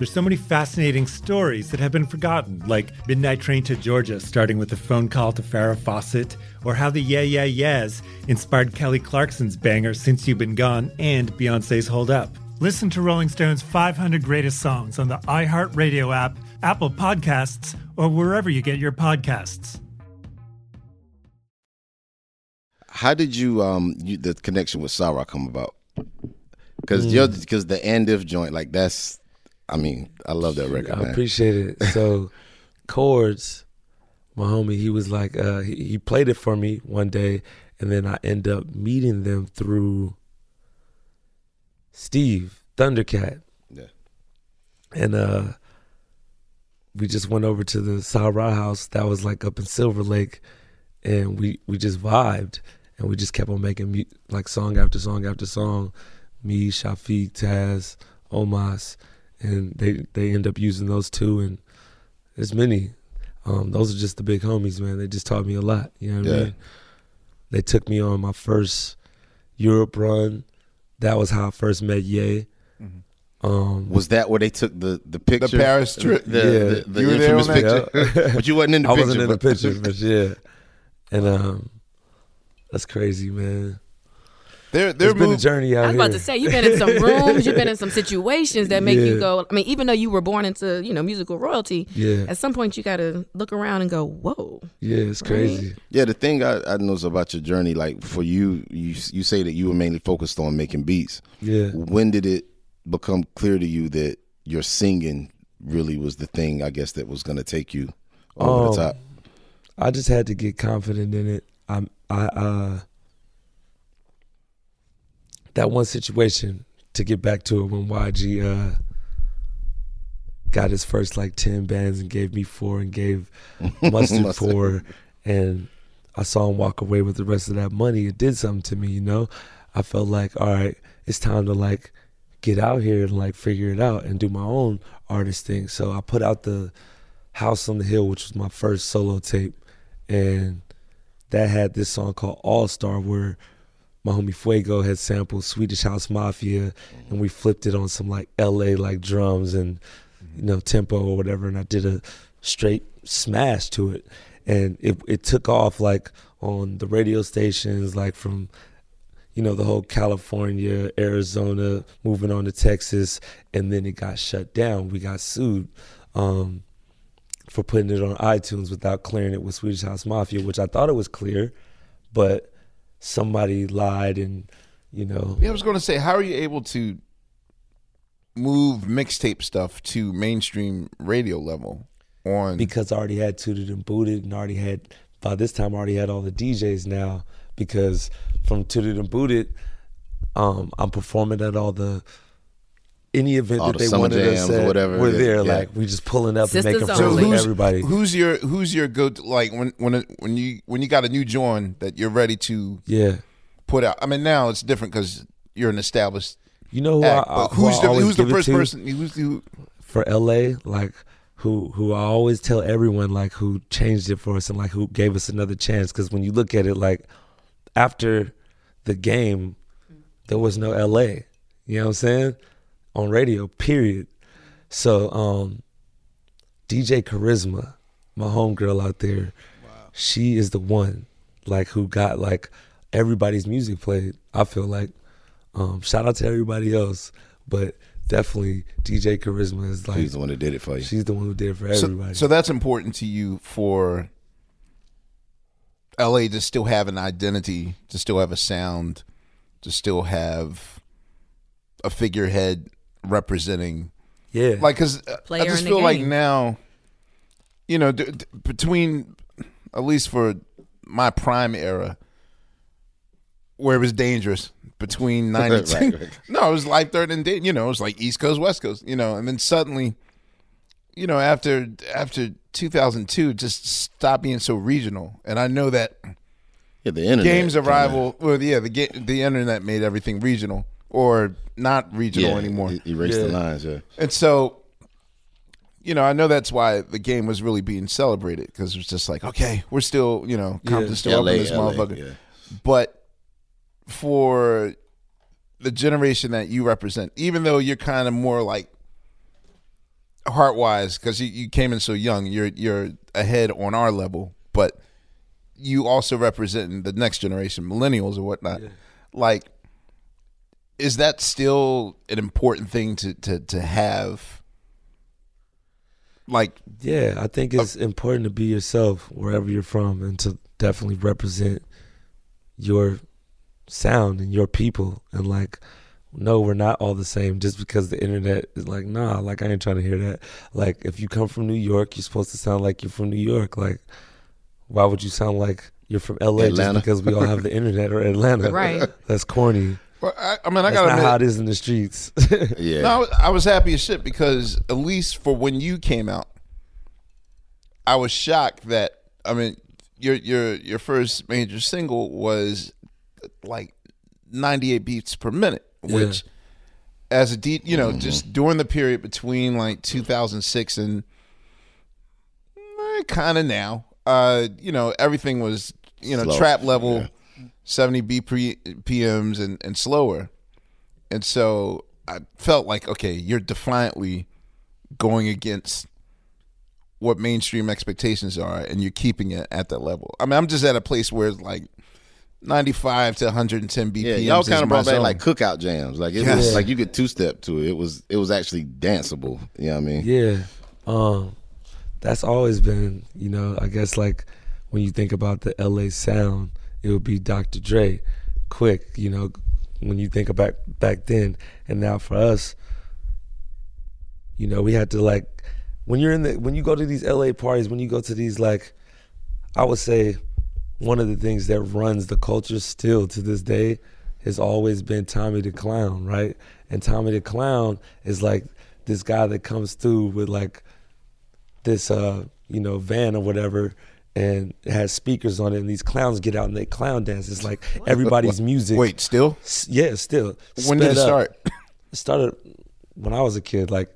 There's so many fascinating stories that have been forgotten, like Midnight Train to Georgia, starting with a phone call to Farrah Fawcett, or how the Yeah Yeah Yeahs inspired Kelly Clarkson's banger Since You've Been Gone and Beyonce's Hold Up. Listen to Rolling Stone's 500 Greatest Songs on the iHeartRadio app, Apple Podcasts, or wherever you get your podcasts. How did you um you, the connection with Sa-Ra come about? Because mm. because the end of joint like that's I mean I love that record. I man. appreciate it. [LAUGHS] So chords, my homie, he was like uh, he, he played it for me one day, and then I end up meeting them through Steve Thundercat. Yeah. And uh we just went over to the Sa-Ra house that was like up in Silver Lake and we we just vibed and we just kept on making mu- like song after song after song. Me, Shafiq, Taz, Om'Mas, and they they end up using those two and there's many. Um, those are just the big homies, man. They just taught me a lot. You know what Yeah. I mean? They took me on my first Europe run. That was how I first met Ye. Um, Was that where they took the the picture? The Paris trip? The, Yeah. the, the You were there infamous on that? picture. [LAUGHS] but you wasn't in the I picture. wasn't in the but- picture, but yeah. And um, that's crazy, man. They're they're It's been a journey out I was here. about to say you've been in some [LAUGHS] rooms, you've been in some situations that make you go. I mean, even though you were born into you know musical royalty, Yeah. at some point you got to look around and go, "Whoa!" Yeah, it's crazy. Yeah, the thing I, I know about your journey, like for you, you you say that you were mainly focused on making beats. Yeah. When did it become clear to you that your singing really was the thing? I guess that was going to take you over Um, the top. I just had to get confident in it. I'm I uh that one situation to get back to it when YG uh got his first like ten bands and gave me four and gave [LAUGHS] Mustard Mustard. four and I saw him walk away with the rest of that money. It did something to me, you know. I felt like, all right, it's time to like get out here and like figure it out and do my own artist thing. So I put out the House on the Hill, which was my first solo tape, and that had this song called All Star, where my homie Fuego had sampled Swedish House Mafia, and we flipped it on some like L.A. like drums and you know tempo or whatever, and I did a straight smash to it, and it it took off like on the radio stations, like from you know the whole California, Arizona, moving on to Texas, and then it got shut down. We got sued. Um, for putting it on iTunes without clearing it with Swedish House Mafia, which I thought it was clear, but somebody lied and you know Yeah, I was going to say, how are you able to move mixtape stuff to mainstream radio level on? because I already had Toot It and Boot It and already had by this time I already had all the DJs now because from Toot It and Boot It, um, I'm performing at all the any event All that the they wanted us jams or at, whatever We're there, yeah. like we just pulling up Sisters and making only. fun so of who's everybody. who's your who's your go to like when when when you when you got a new joint that you're ready to yeah, put out? I mean, now it's different because you're an established you know who act. I, but who I who's the who's the first person? Who's who? for LA, like who who I always tell everyone like who changed it for us and like who gave us another chance because when you look at it like after the game there was no LA. You know what I'm saying? On radio, period. So um DJ Carisma, my homegirl out there, she is the one like who got like everybody's music played. I feel like um shout out to everybody else, but definitely DJ Carisma is like He's the one who did it for you. She's the one who did it for So, everybody. so that's important to you for LA to still have an identity, to still have a sound, to still have a figurehead representing. yeah. Like, because uh, I just feel like now, you know, d- d- between at least for my prime era, where it was dangerous between ninety [LAUGHS] two. Right, right. No, it was life threatening. da- You know, it was like East Coast, West Coast. You know, and then suddenly, you know, after after two thousand two, just stop being so regional. And I know that Yeah, the internet. games arrival. Well, yeah, the ga- the internet made everything regional or not regional yeah, anymore. Erase the lines. Yeah. And so you know, I know that's why the game was really being celebrated because it was just like, okay, we're still, you know, Compton Yeah. still up in this LA, motherfucker. yeah. But for the generation that you represent, even though you're kind of more like heart wise, because you, you came in so young, you're you're ahead on our level, but you also represent the next generation, millennials or whatnot. Like, is that still an important thing to to to have? Like, Yeah, I think it's important to be yourself wherever you're from and to definitely represent your sound and your people and like no, we're not all the same just because the internet is like, nah, like I ain't trying to hear that. Like if you come from New York, you're supposed to sound like you're from New York. Like why would you sound like you're from LA Atlanta. just because we all have the [LAUGHS] internet or Atlanta? Right. That's corny. Well, I, I mean, I That's gotta not admit, how it is in the streets. [LAUGHS] Yeah. No, I was, I was happy as shit because at least for when you came out, I was shocked that I mean your your your first major single was like 98 beats per minute, which as a a D, you know, just during the period between like 2006 and kind of now, uh, you know, everything was you know Slow. trap level, 70 BPMs and and slower. And so I felt like, okay, you're defiantly going against what mainstream expectations are, and you're keeping it at that level. I mean, I'm just at a place where it's like 95 to 110 BPM. Yeah, y'all kind of brought back like cookout jams. Like it Yes. was like you could two step to it. It was it was actually danceable. You know what I mean? Yeah. Um that's always been, you know, I guess like when you think about the LA sound, it would be Dr. Dre, Quik, you know, when you think about back then. And now for us, you know, we had to like when you're in the when you go to these LA parties, when you go to these like I would say one of the things that runs the culture still to this day has always been Tommy the Clown, right? And Tommy the Clown is like this guy that comes through with like this uh, you know, van or whatever and it has speakers on it and these clowns get out and they clown dance. It's like everybody's music. Wait, still? S- Yeah, still. When did it up. start? It started when I was a kid, like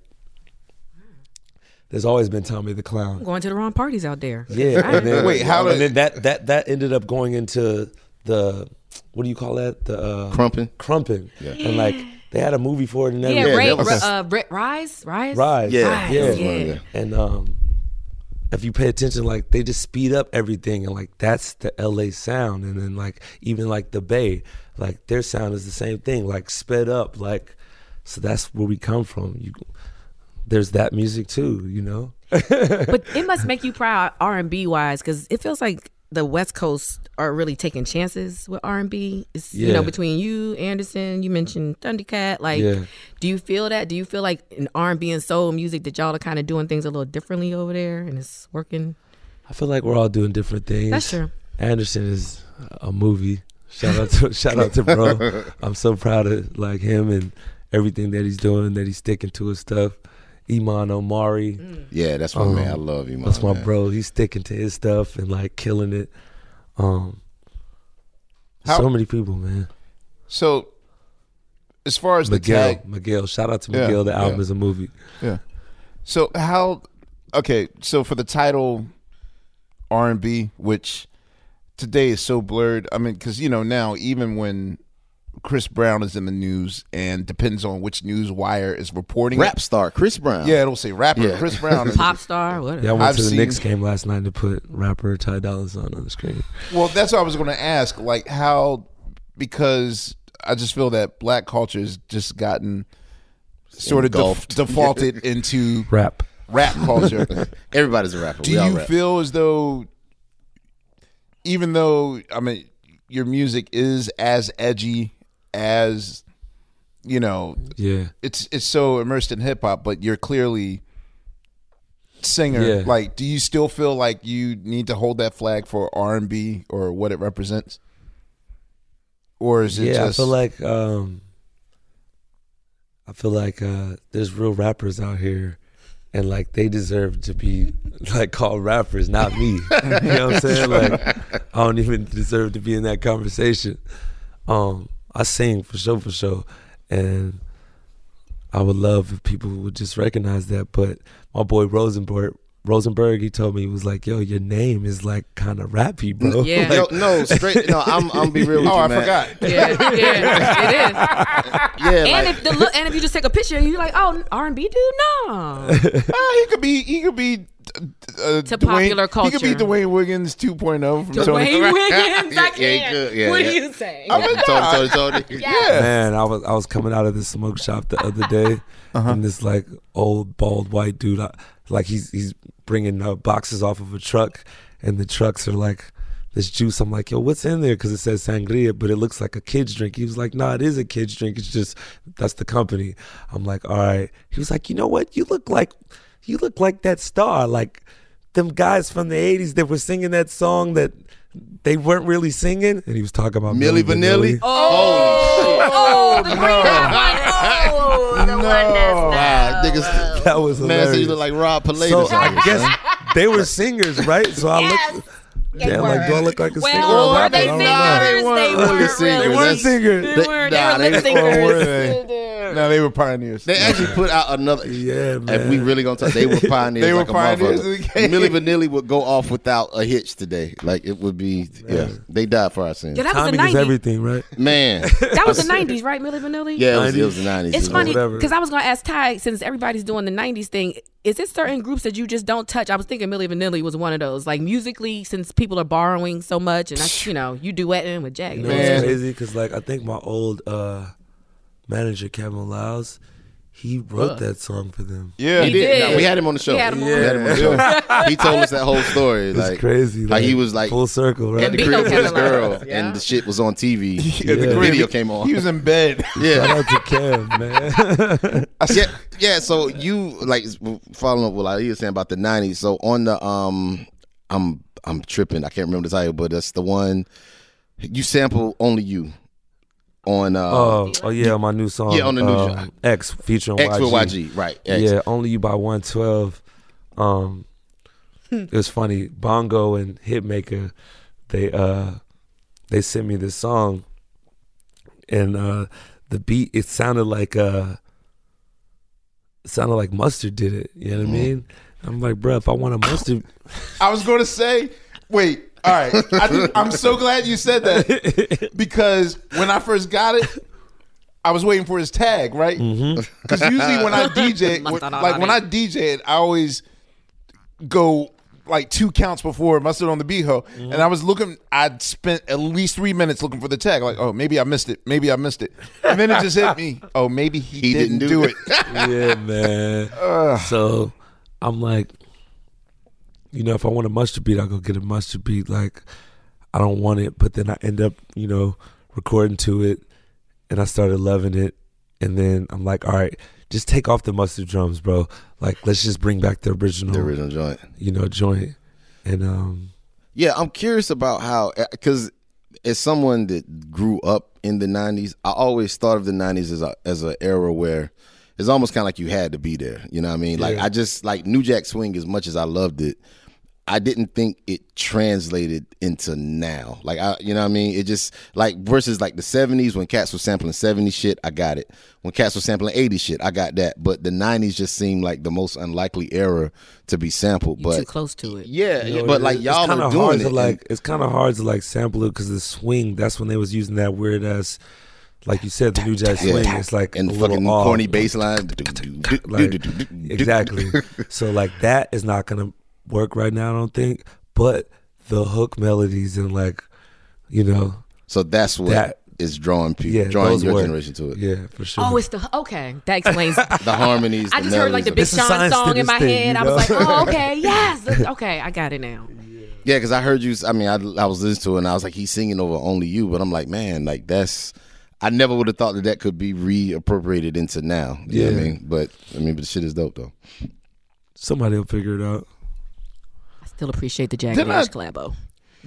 there's always been Tommy the Clown. Going to the wrong parties out there. Yeah. And then, Wait, how and did- then that that that ended up going into the what do you call that? The uh, Krumping. Krumping. Yeah. And like they had a movie for it and yeah, everything. Ray, that was- uh, Ray, Rize, Rize, Right. Yeah, Rize, yeah. that yeah. one of the- And um if you pay attention, like they just speed up everything and like that's the LA sound. And then like even like the Bay, like their sound is the same thing, like sped up, like so that's where we come from. You there's that music too, you know? [LAUGHS] but it must make you proud R and B wise because it feels like the West Coast are really taking chances with R and B. It's you know between you, Anderson, you mentioned Thundercat. Like, Yeah. do you feel that? Do you feel like in R and B and soul music that y'all are kind of doing things a little differently over there and it's working? I feel like we're all doing different things. That's true. Anderson is a movie. Shout out to [LAUGHS] shout out to bro. [LAUGHS] I'm so proud of like him and everything that he's doing, that he's sticking to his stuff. Iman Omari. Yeah, that's my Um, man. I love you. That's my man. bro. He's sticking to his stuff and like killing it. Um How- so many people, man. So, as far as the Miguel, tag, Miguel. Shout out to Yeah, Miguel. The album yeah. is a movie. yeah. So how? Okay, so for the title R and B, which today is so blurred. I mean, because you know now even when Chris Brown is in the news, and depends on which news wire is reporting Rap it. star Chris Brown. Yeah, it'll say rapper Yeah. Chris Brown. [LAUGHS] Pop star, whatever. Yeah, I went I've to the seen- Knicks game last night to put rapper Ty Dolla Sign on the screen. Well, that's what I was going to ask. Like how, because I just feel that black culture has just gotten sort of def- defaulted [LAUGHS] into Rap. rap culture. [LAUGHS] Everybody's a rapper. Do we all you rap. feel as though, even though I mean your music is as edgy as you know, Yeah. it's it's so immersed in hip hop, but you're clearly singer. Yeah. Like, do you still feel like you need to hold that flag for R and B or what it represents, or is it yeah, just I feel like um, I feel like uh, there's real rappers out here, and like they deserve to be [LAUGHS] like called rappers, not me. [LAUGHS] you know what I'm saying? Like I don't even deserve to be in that conversation. Um, I sing for sure, for sure, and I would love if people would just recognize that. But my boy Rosenberg, Rosenberg, he told me he was like, "Yo, your name is like kind of rappy, bro." Yeah. [LAUGHS] Yo, no, straight. No, I'm. I'm be real with Oh, you, I man. forgot. [LAUGHS] Yeah, yeah, it is. Yeah, and like, if the look, and if you just take a picture, you're like, oh, R and B dude, no. Ah, [LAUGHS] he could be. He could be. Uh, To Dwayne- popular culture. He could be culture. Dwayne Wiggins 2.0 from Tony. Dwayne Wiggins, I [LAUGHS] Yeah, yeah, he can't. could, yeah, what yeah. are you saying? I'm mean, Tony, Tony, Tony. [LAUGHS] Yeah. Man, I was I was coming out of the smoke shop the other day, and this like old bald white dude, I, like he's he's bringing uh, boxes off of a truck, and the trucks are like this juice. I'm like, yo, what's in there? Because it says sangria, but it looks like a kid's drink. He was like, nah, it is a kid's drink. It's just that's the company. I'm like, all right. He was like, you know what? You look like you look like that star, like them guys from the '80s that were singing that song that. They weren't really singing, and he was talking about Milli Milli Vanilli. Vanilli. Oh, oh, the green hot one. Oh, the one that's wow, niggas. That was Man, so you look like Rob Palais. So I guess they were singers, right? So I look. Damn, like do I look like a singer? Well, were they I don't know. singers? They weren't weren't singers. They weren't singers. They They- weren't. nah, They were lip were singers. They? No, they were pioneers. They actually put out another. [LAUGHS] Yeah, man. If we really gonna talk, they were [LAUGHS] pioneers. They were like pioneers motherfucker. of the game. Milli Vanilli would go off without a hitch today. Like it would be. Yeah, they died for our sins. Yeah, that was the Timing is 90s. everything, right? Man, [LAUGHS] That was the 90s, right, Milli Vanilli? yeah, it was, it was the nineties. It's funny because I was going to ask Ty, since everybody's doing the 90s thing, is it certain groups that you just don't touch? I was thinking Milli Vanilli was one of those. Like musically, since people are borrowing so much, and that's, you know, you duetting with Jag. You know Man. what's crazy? Because like I think my old uh, manager Kevin Liles, he wrote that song for them. Yeah, He He did. did. No, we had him on the show. We had him on. We had him on the show. he told us that whole story. It's like crazy. Like, he was like full circle, right? at the crib with his girl, yeah. and the shit was on TV. [LAUGHS] Yeah, the the crib, video came on. He was in bed. [LAUGHS] yeah, Shout out to Kev, man. [LAUGHS] yeah, yeah. So you like following up what like you were saying about the '90s. So on the um, I'm I'm tripping. I can't remember the title, but that's the one you sample only you on uh, oh, oh yeah, my new song. Yeah, on the new uh, joint. X featuring X YG. with YG, right? X. Yeah, only you by one twelve. Um, it was funny. Bongo and Hitmaka, they uh, they sent me this song, and uh, the beat it sounded like uh, sounded like Mustard did it. You know what I mean? I'm like, bro, if I want a mustard, I was going to say, wait, all right. I think, I'm so glad you said that [LAUGHS] because when I first got it, I was waiting for his tag, right? Mm-hmm. Because usually when I [LAUGHS] DJ, when- like when I DJ it, I always go like two counts before mustard on the beho, mm-hmm. and I was looking. I'd spent at least three minutes looking for the tag. Like, oh, maybe I missed it. Maybe I missed it, and then it just hit me. Oh, maybe he, He didn't, didn't do do it. [LAUGHS] yeah, man. So I'm like, you know, if I want a mustard beat, I'll go get a mustard beat. Like, I don't want it, but then I end up, you know, recording to it, and I started loving it. And then I'm like, all right, just take off the mustard drums, bro. Like, let's just bring back the original, the original joint. you know, joint. And um, Yeah, I'm curious about how because as someone that grew up in the '90s, I always thought of the '90s as a as an era where it's almost kind of like you had to be there. You know what I mean? Like Yeah. I just like New Jack Swing as much as I loved it. I didn't think it translated into now. Like I, you know what I mean? It just like versus like the '70s when cats were sampling '70s shit, I got it. When cats were sampling '80s shit, I got that. But the '90s just seemed like the most unlikely era to be sampled. You're but too close to it. yeah, you know, but like y'all kinda are doing hard it. To and- like, it's kind of hard to like sample it because the swing. That's when they was using that weird ass, like you said, the New Jack Yeah. swing. It's like and a the little fucking corny bass line. Like, exactly. [LAUGHS] so like that is not gonna work right now. I don't think. But the hook melodies and like, you know, So that's what is That- drawing people, yeah, drawing your work. generation to it. Yeah, for sure. Oh, it's the okay. That explains. [LAUGHS] The harmonies. I the just heard like the Big of- It's a Sean song in my thing, head. you I was like, oh, [LAUGHS] okay, yes, okay, I got it now. Yeah, because I heard you. I mean, I, I was listening to it, and I was like, he's singing over "Only You," but I'm like, man, like that's. I never would have thought that that could be reappropriated into now. You know what I Yeah. mean? But I mean, but the shit is dope though. Somebody will figure it out. I still appreciate the Jagged I- Edge collabo.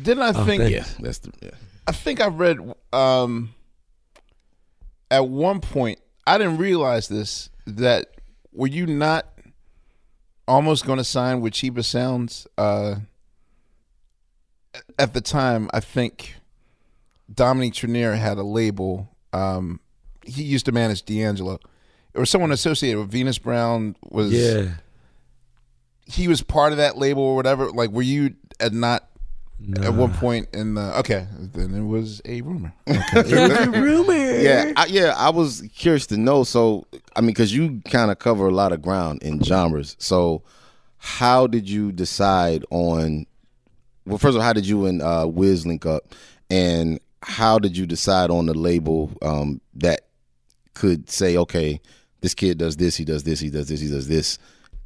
Didn't I Oh, think? thank Yeah, that's the. Yeah. I think I read um, at one point. I didn't realize this. That were you not almost going to sign with Chiba Sounds? Uh, at the time, I think Dominique Trenier had a label. Um, he used to manage D'Angelo. there was someone associated with Venus Brown. Was Yeah. He was part of that label or whatever? Like, were you at not at one point in the? Okay, then it was a rumor. [LAUGHS] Okay. rumor. Yeah, I, yeah. I was curious to know. So, I mean, because you kind of cover a lot of ground in genres. So, how did you decide on? Well, first of all, how did you and uh, Wiz link up, and how did you decide on the label um, that could say, okay, this kid does this, he does this, he does this, he does this,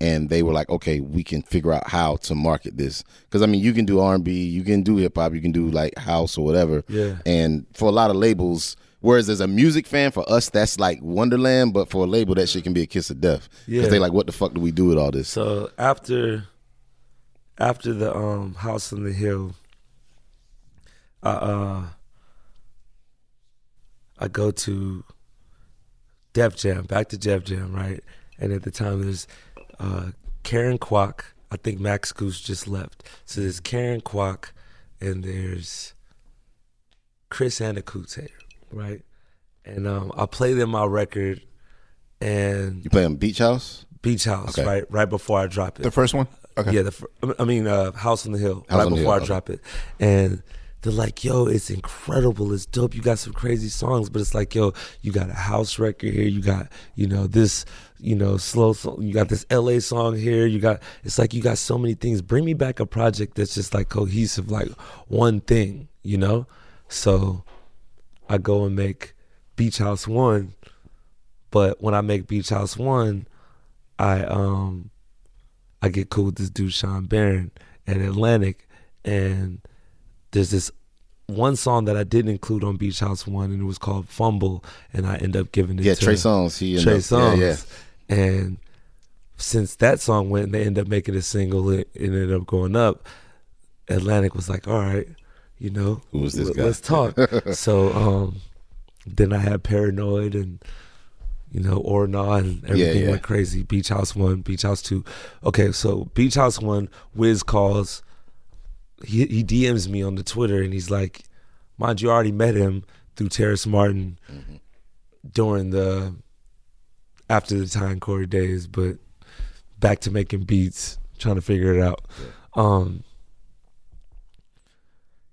and they were like, okay, we can figure out how to market this. Because I mean, you can do R and B, you can do hip hop, you can do like house or whatever. Yeah. And for a lot of labels, whereas as a music fan, for us that's like Wonderland, but for a label, that shit can be a kiss of death. Because Yeah. they like, what the fuck do we do with all this? So after after the um House on the Hill, I uh I go to Def Jam, back to Def Jam, right? And at the time there's uh Karen Kwak, I think Max Gousse just left. So there's Karen Kwak and there's Chris Anokute, right? And um I play them my record and You play on Beach House? Beach House, Okay. right? Right before I drop it. The first one. Okay. Yeah, the fir- I mean uh, House on the Hill, House right before Hill, I drop it, and they're like, "Yo, it's incredible, it's dope. You got some crazy songs, but it's like, yo, you got a house record here, you got, you know, this, you know, slow song, you got this LA song here, you got, it's like you got so many things. Bring me back a project that's just like cohesive, like one thing, you know. So I go and make Beach House One, but when I make Beach House One, I um I get cool with this dude Sean Barron and Atlantic, and there's this one song that I didn't include on Beach House One, and it was called Fumble, and I end up giving it Yeah, to Trey Songz, he Trey up- Songz, yeah, and since that song went, and they ended up making a single, it it ended up going up. Atlantic was like, all right, you know, Who was this let- guy? Let's talk. [LAUGHS] so um, then I had Paranoid and you know, or not, and everything yeah. went crazy. Beach House One, Beach House Two. Okay, so Beach House One, Wiz calls. He he DMs me on the Twitter, and he's like, "Mind you, I already met him through Terrace Martin during the after the Time Corey days, but back to making beats, trying to figure it out." Um,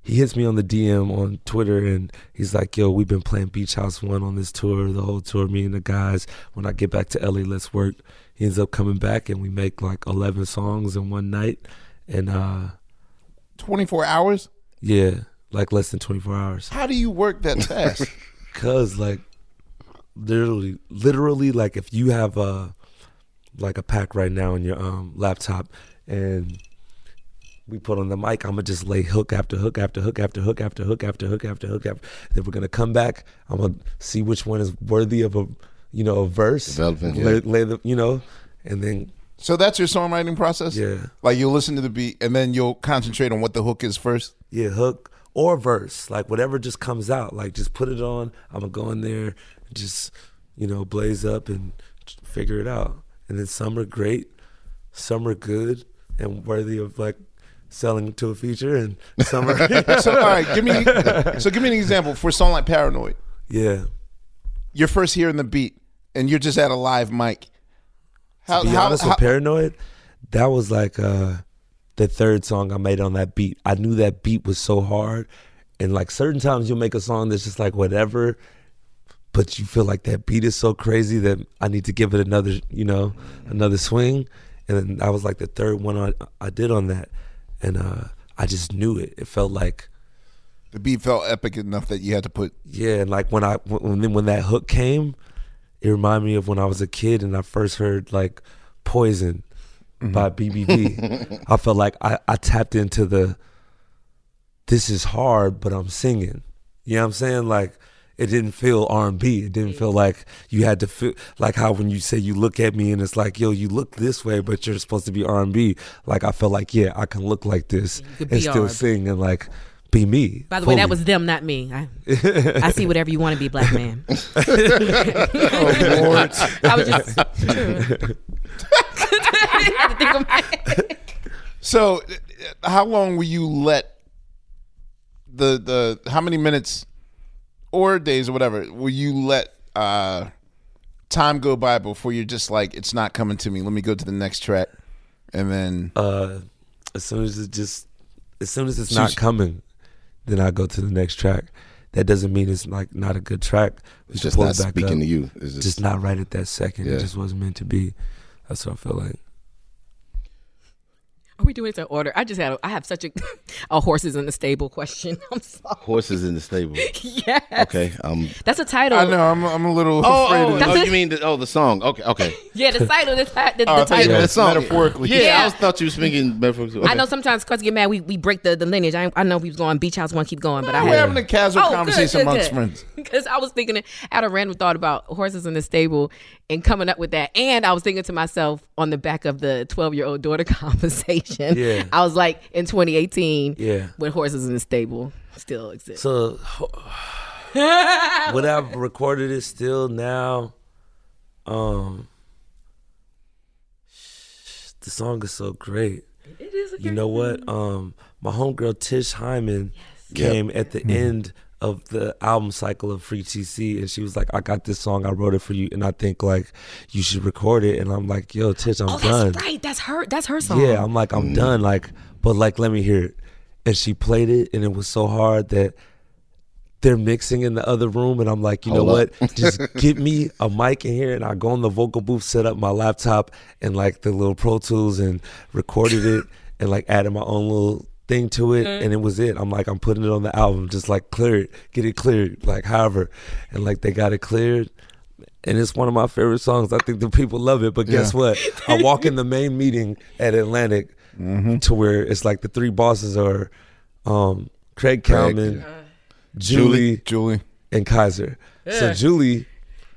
he hits me on the DM on Twitter and he's like, "Yo, we've been playing Beach House One on this tour, the whole tour. Me and the guys. When I get back to LA, let's work." He ends up coming back and we make like eleven songs in one night, and uh, Twenty four hours. yeah, like less than twenty four hours. How do you work that fast? [LAUGHS] Cause like literally, literally, like if you have a like a pack right now on your um laptop and we put on the mic, I'm gonna just lay hook after hook after hook after hook after hook after hook after hook after. Then we're gonna come back. I'm gonna see which one is worthy of a you know a verse. Development, yeah. lay, lay the you know, and then so that's your songwriting process. Yeah. Like you'll listen to the beat and then you'll concentrate on what the hook is first. yeah, hook or verse, like whatever just comes out. Like just put it on. I'm gonna go in there, just you know, blaze up and figure it out. And then some are great, some are good and worthy of like selling to a feature, and some are. [LAUGHS] so all right, give me [LAUGHS] so give me an example for a song like Paranoid. yeah. You're first hearing the beat and you're just at a live mic. How, to be how- honest how- with Paranoid, that was like uh, the third song I made on that beat. I knew that beat was so hard, and like certain times you'll make a song that's just like whatever, but you feel like that beat is so crazy that I need to give it another, you know, another swing. And then I was like the third one I, I did on that, and uh, I just knew it. It felt like the beat felt epic enough that you had to put yeah, and like when I when when that hook came, it reminded me of when I was a kid and I first heard like Poison Mm-hmm. by BBD. [LAUGHS] I felt like I, I tapped into the this is hard, but I'm singing. You know what I'm saying? Like it didn't feel R&B. It didn't feel like you had to feel like how when you say you look at me and it's like, yo, you look this way, but you're supposed to be R&B. Like I felt like, yeah, I can look like this and still R&B. sing and like be me. By the way, that was them, not me. I, I see whatever you want to be, black man. [LAUGHS] Oh, Lord. [LAUGHS] I was just. I had to think of my- So, how long will you let the the how many minutes or days or whatever will you let uh time go by before you're just like, it's not coming to me. Let me go to the next track, and then Uh, as soon as it just, as soon as it's So not you- coming, then I go to the next track. That doesn't mean it's like not a good track. We It's just not back speaking up. to you. It's just, just- not right at that second. Yeah. It just wasn't meant to be. That's what I feel like. Are we doing it in order? I just had a, I have such a, [LAUGHS] a horses in the stable question. [LAUGHS] I'm sorry. Horses in the stable. [LAUGHS] Yes. Okay. Um. That's a title. I know I'm I'm a little Oh, afraid oh, of That's oh, you mean the, oh the song? Okay, okay. Yeah, the title. The, ti- the, the thought you title. meant The song. metaphorically. Yeah, Yeah. I was, thought you were speaking metaphorically. I know sometimes cuz get mad we, we break the, the lineage. I, I know we was going beach house one keep going, but I We're having a casual Oh, good, conversation good, amongst good. friends. Because I was thinking, I had a random thought about horses in the stable and coming up with that. And I was thinking to myself on the back of the 12 year old daughter conversation, Yeah. I was like, in 2018, Yeah. when horses in the stable still exist. So, [SIGHS] would I've recorded it still now? Um, the song is so great. it is a You know what? Um, my homegirl Tish Hyman came at the end of the album cycle of Free TC, and she was like, "I got this song. I wrote it for you, and I think like you should record it." And I'm like, "Yo, Tish, I'm Oh, done." that's right. That's her. That's her song. Yeah, I'm like, I'm mm. done. Like, but like, let me hear it. And she played it, and it was so hard that they're mixing in the other room, and I'm like, you know Hold what? [LAUGHS] Just get me a mic in here, and I go in the vocal booth, set up my laptop and like the little Pro Tools, and recorded it, and like added my own little thing to it, mm-hmm. and it was it. I'm like, I'm putting it on the album, just like clear it, get it cleared, like however, and like they got it cleared. And it's one of my favorite songs. I think the people love it. But guess Yeah. what? I walk in the main meeting at Atlantic mm-hmm. to where it's like the three bosses are um, Craig Craig, Kallman, uh-huh. Julie, Julie. and Kaiser. So Julie,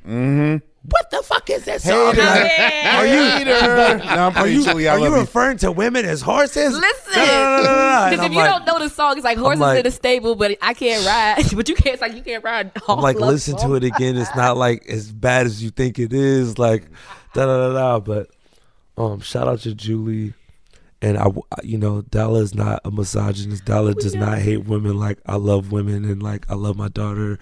mm-hmm. What the fuck is that song? Hater. Are you? no, I'm are you, Julie. I are you referring to women as horses? Listen, No, no, no, no, no, no. because if I'm you like- don't know the song, it's like horses like- in the stable, but I can't ride. [LAUGHS] But you can't. It's like you can't ride. All I'm like, love listen to it again. It's not like as bad as you think it is. Like, da da da da. But um, shout out to Julie. And I, I- you know, Dolla is not a misogynist. Dolla does not hate women. Like I love women, and like I love my daughter.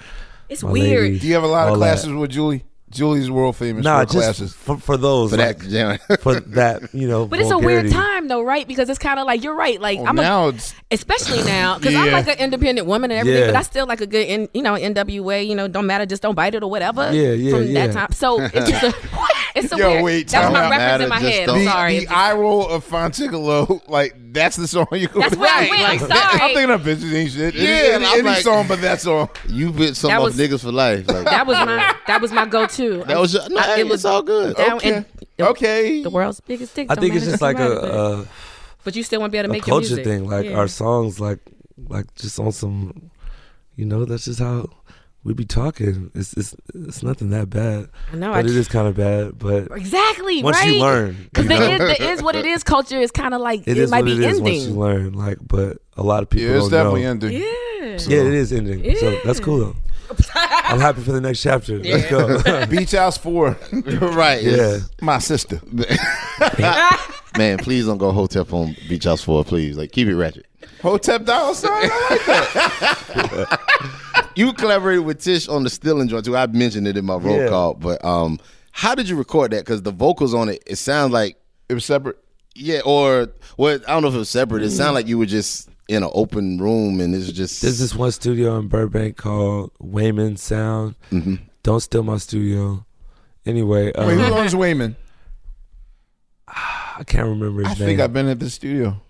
It's my weird. lady, Do you have a lot of all that. classes with Julie? Julie's world famous Nah, for just classes. for, for those For like, that, for that, you know. But it's a weird time though, right? Because it's kind of like you're right. Like Well, I'm now a, it's especially now because I'm like an independent woman and everything, Yeah. but I still like a good, in, you know, NWA. You know, don't matter, just don't bite it or whatever. Yeah, yeah, From yeah. that time, so it's just a, [LAUGHS] it's a Yo, weird. wait, that was my reference Matter, in my head. I'm the, sorry. the eye roll of Phontigallo, [LAUGHS] like that's the song you go. That's where I went. I'm sorry. I'm thinking of bitches ain't shit. Any- Yeah, any, and I'm any like- song but that song. You bit some That off was- niggas for life. Like, that was my that was my go-to. that was your, no, I- hey, it's all good. down Okay. in the, Okay. the world's biggest dick. I don't think it's matter, just like right, a, but- a But you still want to be able to a make your culture music. thing. Like Yeah. our songs, like like just on some, you know, that's just how we be talking. It's it's it's nothing that bad. I know, but I it j- is kind of bad. But Exactly. once right? you learn, Because you there know? is, what it is. Culture is kind of like it it, is might what be it is once you learn. Like, but a lot of people Yeah, it's don't definitely know. ending. Yeah. Yeah, it is ending. So that's cool though. [LAUGHS] I'm happy for the next chapter. Let's go. [LAUGHS] Beach House Four. [LAUGHS] right. yeah. My sister. Man, please don't go hotel phone beach house Four. please. Like keep it ratchet. Hotep Dolla Sign. I like that. You collaborated with Tish on the Stealing joint too. I mentioned it in my roll Yeah. call, but um, how did you record that? Because the vocals on it, it sounds like It was separate. yeah, or well, I don't know if it was separate. It sounded like you were just in an open room and it's just There's this one studio in Burbank called Wayman Sound. Mm-hmm. Don't steal my studio. Anyway, um, Wait, who owns Wayman? [SIGHS] I can't remember his name. I name. think I've been at the studio.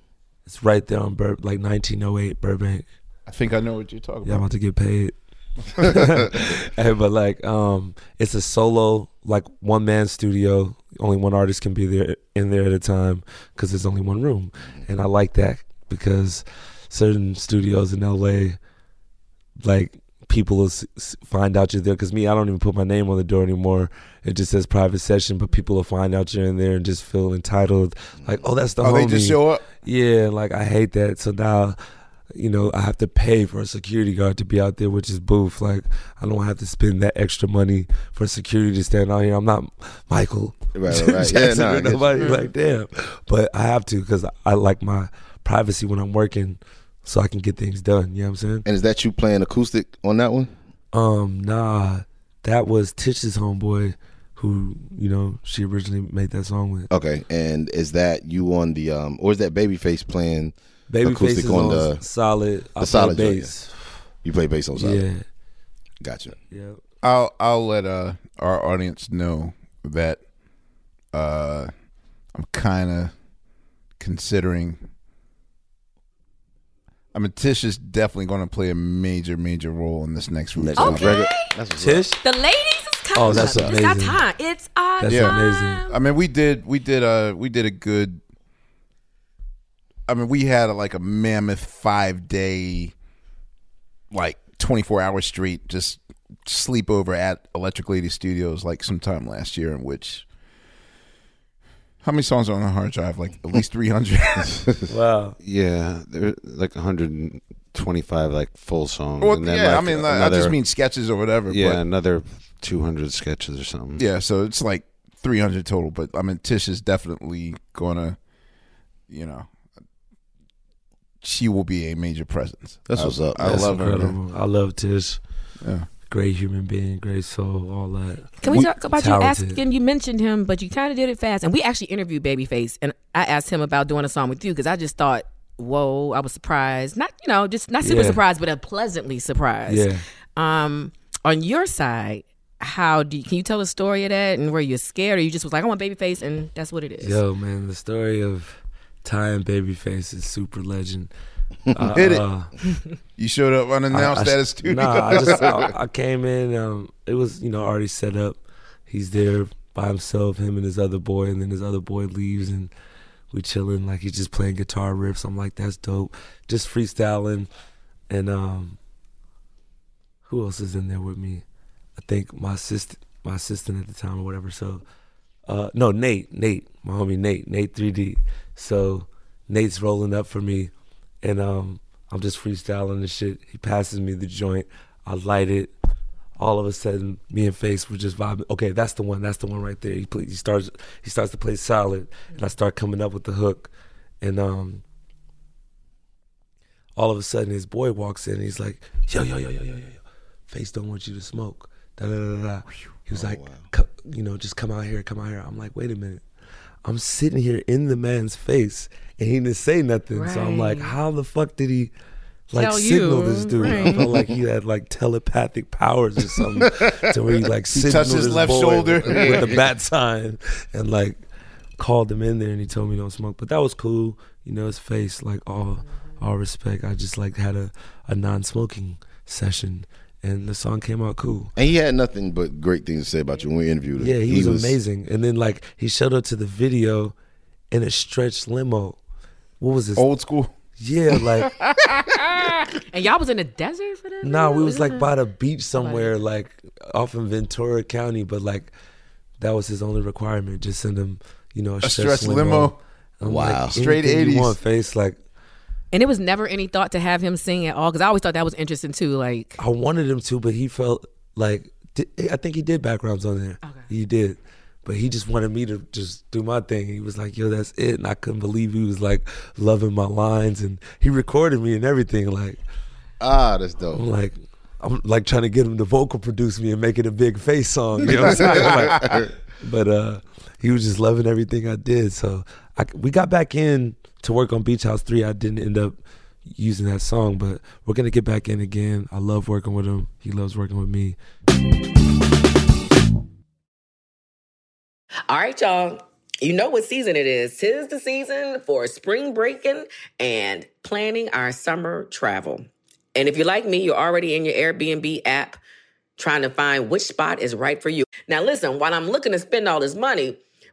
It's right there on Bur- like 1908 Burbank. I think I know what you're talking about. Yeah, I'm about. about to get paid. [LAUGHS] [LAUGHS] Hey, but like, um, it's a solo, like one man studio. Only one artist can be there in there at a time because there's only one room, and I like that because certain studios in LA, like people will find out you're there. Because me, I don't even put my name on the door anymore. It just says private session, but people will find out you're in there and just feel entitled, like, oh, that's the Oh, homie. they just show up. Yeah, like I hate that. So now, you know, I have to pay for a security guard to be out there, which is boof. Like I don't have to spend that extra money for security to stand out here. I'm not Michael Right, right, right. [LAUGHS] Yeah, Jackson no, or nobody. Like damn, but I have to because I like my privacy when I'm working, so I can get things done. You know what I'm saying? And is that you playing acoustic on that one? Um, nah, that was Tish's homeboy who you know she originally made that song with. Okay, and is that you on the um, or is that Babyface playing Babyface acoustic is on solid. I The solid play joint, bass. You play bass on solid. Yeah. Gotcha. Yeah. I'll I'll let uh, our audience know that uh, I'm kind of considering. I mean, Tish is definitely going to play a major, major role in this next Next record. week's record. That's what's Tish. The ladies is coming. Oh, that's It's our amazing. time. It's our That's time. amazing. I mean, we did, we did a, we did a good. I mean, we had like a mammoth five day, like twenty four hour street, just sleepover at Electric Lady Studios, like sometime last year, in which. How many songs are on the hard drive? Like at least three hundred. [LAUGHS] Wow. Yeah, there like 125 like full songs. Well, and then, yeah, I mean, like, I just mean sketches or whatever. yeah, but- another 200 sketches or something. Yeah, so it's like 300 total, but I mean Tish is definitely going to you know she will be a major presence. That's I- what's up. I That's love her. incredible. I love Tish. Yeah. Great human being, great soul, all that. Can we, talk about you Talented. asking? You mentioned him, but you kind of did it fast. And we actually interviewed Babyface, and I asked him about doing a song with you because I just thought, whoa, I was surprised. Not you know, just not super Yeah. surprised, but a pleasantly surprised. Yeah. Um, on your side, how do you, can you tell the story of that? And were you're scared, or you just was like, I want Babyface, and that's what it is. Yo, man, the story of Ty and Babyface is super legend. Uh, [LAUGHS] Hit it. uh, You showed up unannounced I- I- at a studio. Nah, I just I, [LAUGHS] I came in. Um, it was you know already set up. He's there by himself, him and his other boy, and then his other boy leaves, and we chilling like he's just playing guitar riffs. I'm like, that's dope. Just freestyling, and um, who else is in there with me? I think my assistant, my assistant at the time or whatever. So, uh, no, Nate, Nate, my homie Nate, Nate 3D. So Nate's rolling up for me, and um, I'm just freestyling and shit. He passes me the joint. I light it. All of a sudden, me and Face were just vibing. Okay, that's the one. That's the one right there. He play, he starts he starts to play solid, and I start coming up with the hook, and um, all of a sudden his boy walks in. and He's like, yo yo yo yo yo yo yo, Face don't want you to smoke. Da da da da. He was like, "Co- you know, just come out here, come out here. I'm like, wait a minute. I'm sitting here in the man's face, and he didn't say nothing. So I'm like, how the fuck did he? Like Tell signal you, this dude. I felt like he had like telepathic powers or something [LAUGHS] to where he like He signaled touched his his left boy shoulder. with, with the bat sign and like called him in there and he told me don't smoke. But that was cool. You know, his face, like all all respect. I just like had a, a non smoking session and the song came out cool. And he had nothing but great things to say about you when we interviewed him. Yeah, he, was, amazing. And then like he showed up to the video in a stretched limo. What was this? Old school. Yeah, like [LAUGHS] And y'all was in the desert for that? nah, we was like by the beach somewhere, like off in Ventura County, but like that was his only requirement. Just send him, you know, a, A stretched stretched limo. I'm Wow. like, Straight anything you 80s. want, face like And it was never any thought to have him sing at all because I always thought that was interesting too. Like, I wanted him to, but he felt like I think he did backgrounds on there. Okay. He did. But he just wanted me to just do my thing. He was like, "Yo, that's it," and I couldn't believe he was like loving my lines, and he recorded me and everything. Like, Ah, that's dope. I'm like, I'm like trying to get him to vocal produce me and make it a big face song. You know what I'm saying? [LAUGHS] Like, but uh, he was just loving everything I did. So I, we got back in to work on Beach House Three. I didn't end up using that song, but we're gonna get back in again. I love working with him. He loves working with me. All right, y'all. You know what season it is. Tis the season for spring breaking and planning our summer travel. And if you're like me, you're already in your Airbnb app trying to find which spot is right for you. Now, listen, while I'm looking to spend all this money,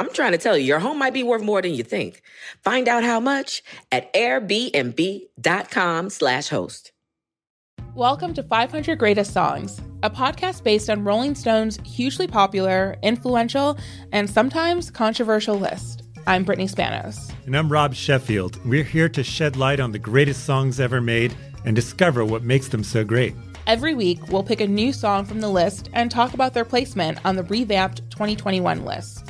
I'm trying to tell you, your home might be worth more than you think. Find out how much at airbnb.com slash host. Welcome to 500 Greatest Songs, a podcast based on Rolling Stone's hugely popular, influential, and sometimes controversial list. I'm Brittany Spanos. And I'm Rob Sheffield. We're here to shed light on the greatest songs ever made and discover what makes them so great. Every week, we'll pick a new song from the list and talk about their placement on the revamped 2021 list.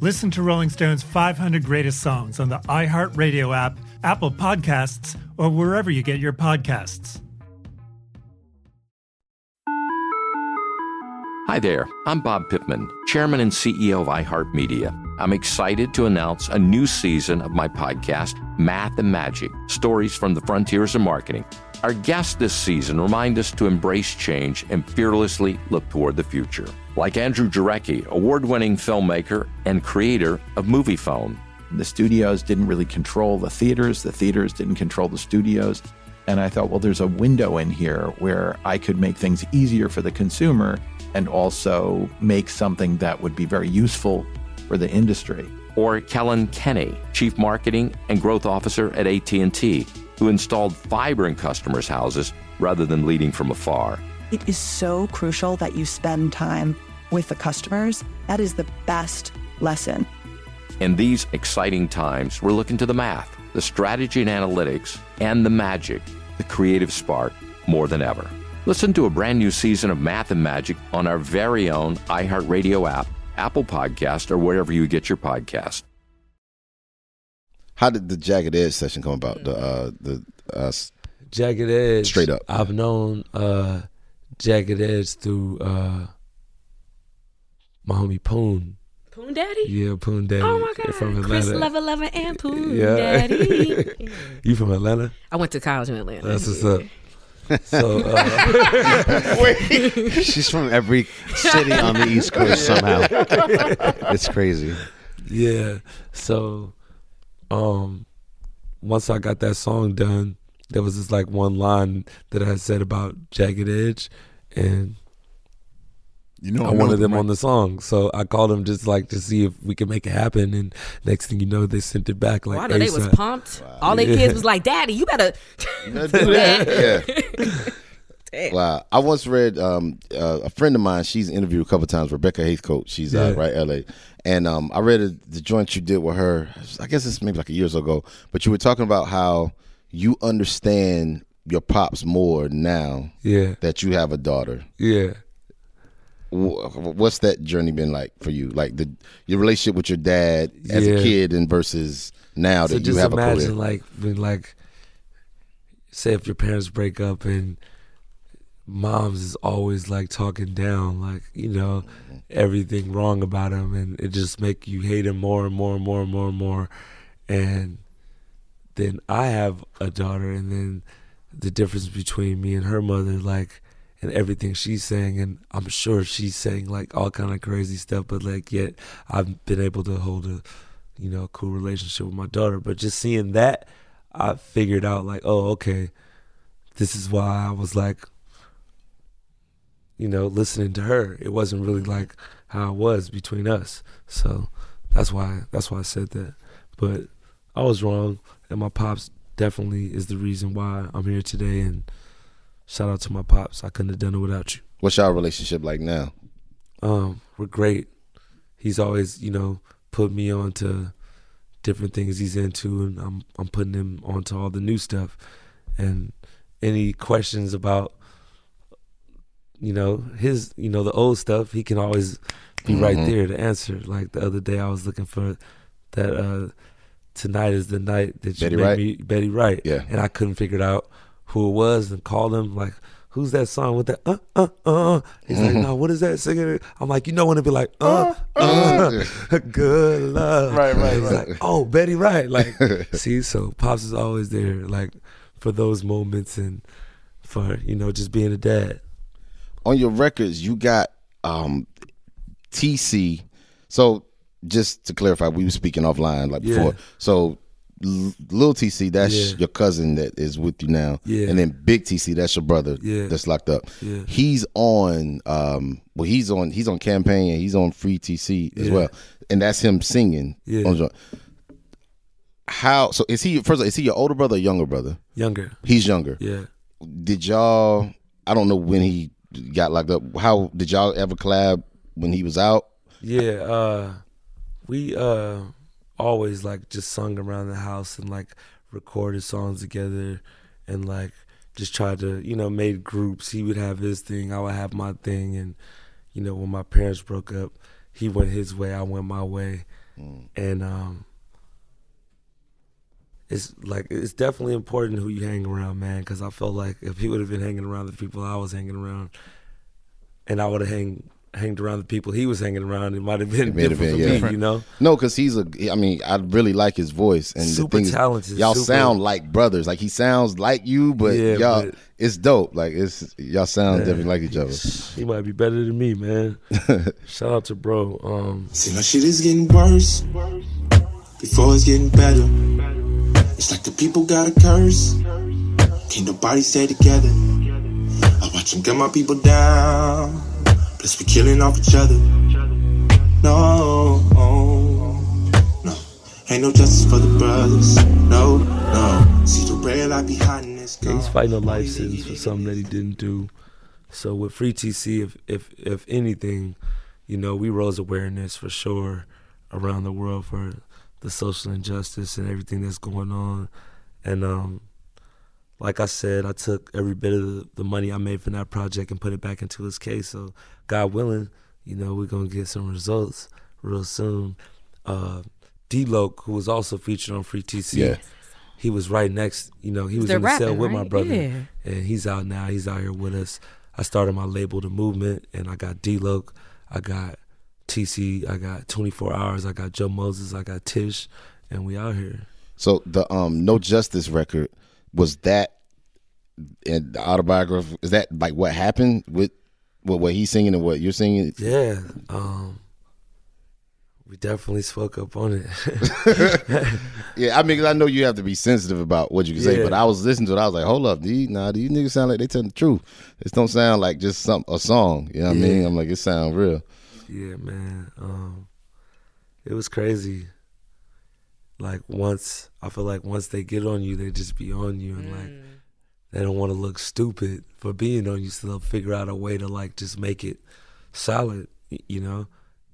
Listen to Rolling Stone's 500 Greatest Songs on the iHeartRadio app, Apple Podcasts, or wherever you get your podcasts. Hi there, I'm Bob Pittman, Chairman and CEO of iHeartMedia. I'm excited to announce a new season of my podcast, Math and Magic Stories from the Frontiers of Marketing. Our guests this season remind us to embrace change and fearlessly look toward the future. Like Andrew Jarecki, award winning filmmaker and creator of Moviefone. The studios didn't really control the theaters, the theaters didn't control the studios. And I thought, well, there's a window in here where I could make things easier for the consumer and also make something that would be very useful for the industry. Or Kellyn Kenny, Chief Marketing and Growth Officer at AT&T, who installed fiber in customers' houses rather than leading from afar. It is so crucial that you spend time with the customers. That is the best lesson. In these exciting times, we're looking to the math, the strategy and analytics, and the magic, the creative spark, more than ever. Listen to a brand new season of Math and Magic on our very own iHeartRadio app, Apple Podcast, or wherever you get your podcast. How did the Jagged Edge session come about? The uh, the uh, Jagged Edge. Straight up. I've known uh, Jagged Edge through uh, my homie Poon. Poon Daddy? Yeah, Poon Daddy. Oh my God. From Atlanta. Chris Lover Lover and Poon Yeah. Daddy. [LAUGHS] you from Atlanta? I went to college in Atlanta. That's what's up. So, uh, [LAUGHS] She's from every city on the East Coast somehow. [LAUGHS] It's crazy. Yeah. So, um, once I got that song done, there was this like one line that I said about Jagged Edge, and You know, I I know wanted them them, on the song. So I called them just like to see if we could make it happen. And next thing you know, they sent it back like Wow, they was ASAP. pumped. All their Yeah. kids was like, Daddy, you better You gotta do that. [LAUGHS] yeah. [LAUGHS] Wow. I once read um, uh, a friend of mine. She's interviewed a couple times. Rebecca Haithcoat. She's uh, right L.A. And um, I read a, the joint you did with her. I guess it's maybe like a years ago. But you were talking about how you understand your pops more now. Yeah. That you have a daughter. Yeah. Wh- What's that journey been like for you? Like the your relationship with your dad as Yeah. a kid and versus now so that you have a imagine career. like when like say if your parents break up and moms is always like talking down like you know mm-hmm. everything wrong about him and it just make you hate him more and more and more and more and more and then i have a daughter and then the difference between me and her mother like and everything she's saying and i'm sure she's saying like all kind of crazy stuff but like yet i've been able to hold a you know cool relationship with my daughter. But just seeing that i figured out like oh okay this is why i was like you know listening to her. It wasn't really mm-hmm. like how it was between us. So that's why that's why i said that. But i was wrong and my pops definitely is the reason why i'm here today and shout out to my pops i couldn't have done it without you What's your relationship like now? um, we're great. He's always, you know, put me on to different things he's into, and I'm I'm putting him onto all the new stuff. And any questions about, you know, his, you know, the old stuff, he can always be right Mhm. there to answer. Like the other day, I was looking for that. uh Tonight is the night that you Betty made Wright? me Betty Wright. Yeah. and I couldn't figure it out who it was, and called him like. Who's that song with that uh uh uh? He's like, Mhm. no, what is that singing? I'm like, you know when it be like uh uh, [LAUGHS] good love, Right, right, He's right. like, oh, Betty Wright, like, [LAUGHS] see, so pops is always there, like, for those moments and for you know just being a dad. on your records you got um TC. So just to clarify, we were speaking offline like Yeah. before. So L- Lil TC, that's Yeah. your cousin that is with you now. Yeah. And then Big TC, that's your brother Yeah. that's locked up. Yeah. He's on um well he's on he's on campaign and he's on free TC as Yeah. well. And that's him singing. Yeah. How so is he first of all, is he your older brother or younger brother? Younger. He's younger. Yeah. Did y'all I don't know when he got locked up. How did y'all ever collab when he was out? Yeah, uh we uh always like just sung around the house and like recorded songs together and like just tried to, you know, made groups. He would have his thing, I would have my thing and you know, when my parents broke up, he went his way, I went my way. And um it's like it's definitely important who you hang around, man, cuz I felt like if he would have been hanging around the people I was hanging around and I would have hang hanged around the people he was hanging around, it might have been It have different been, for yeah. me, you know. No, because he's a. I mean, I really like his voice and Super the thing is, talented, y'all super- sound like brothers. Like he sounds like you, but Yeah, y'all, but- it's dope. Like it's y'all sound Man, definitely like each other. He might be better than me, man. [LAUGHS] Shout out to bro. Um, See, my shit is getting worse before it's getting better. It's like the people got a curse. Can't nobody stay together. I watch them get my people down. Plus, we killing off each other. No, no. Ain't no justice for the brothers. No, no. See the red light behind this. yeah, he's fighting a life sentence for something that he didn't do. So with Free TC, if if if anything, you know, we rose awareness for sure around the world for the social injustice and everything that's going on. And um, like I said, I took every bit of the, the money I made from that project and put it back into his case. So God willing, you know, we're gonna get some results real soon. Uh, D-Loc, who was also featured on Free TC, Yeah. he was right next. You know, he was They're in the cell rapping, with my brother, Yeah. and he's out now. He's out here with us. I started my label, The Movement, and I got D-Loc, I got TC, I got 24 Hours, I got Joe Moses, I got Tish, and we out here. So the um No Justice record was that and the autobiography is that like what happened with what what he's singing and what you're singing? Yeah, um, we definitely spoke up on it. [LAUGHS] Yeah, I mean, 'cause I know you have to be sensitive about what you can say, Yeah. but I was listening to it. I was like, hold up, these nah, these niggas sound like they telling the truth. This don't sound like just some a song. You know what I mean? I'm like, it sound real. Yeah, man. Um, it was crazy. Like once I feel like once they get on you, they just be on you, and like they don't want to look stupid for being on you, so they'll figure out a way to like just make it solid, you know,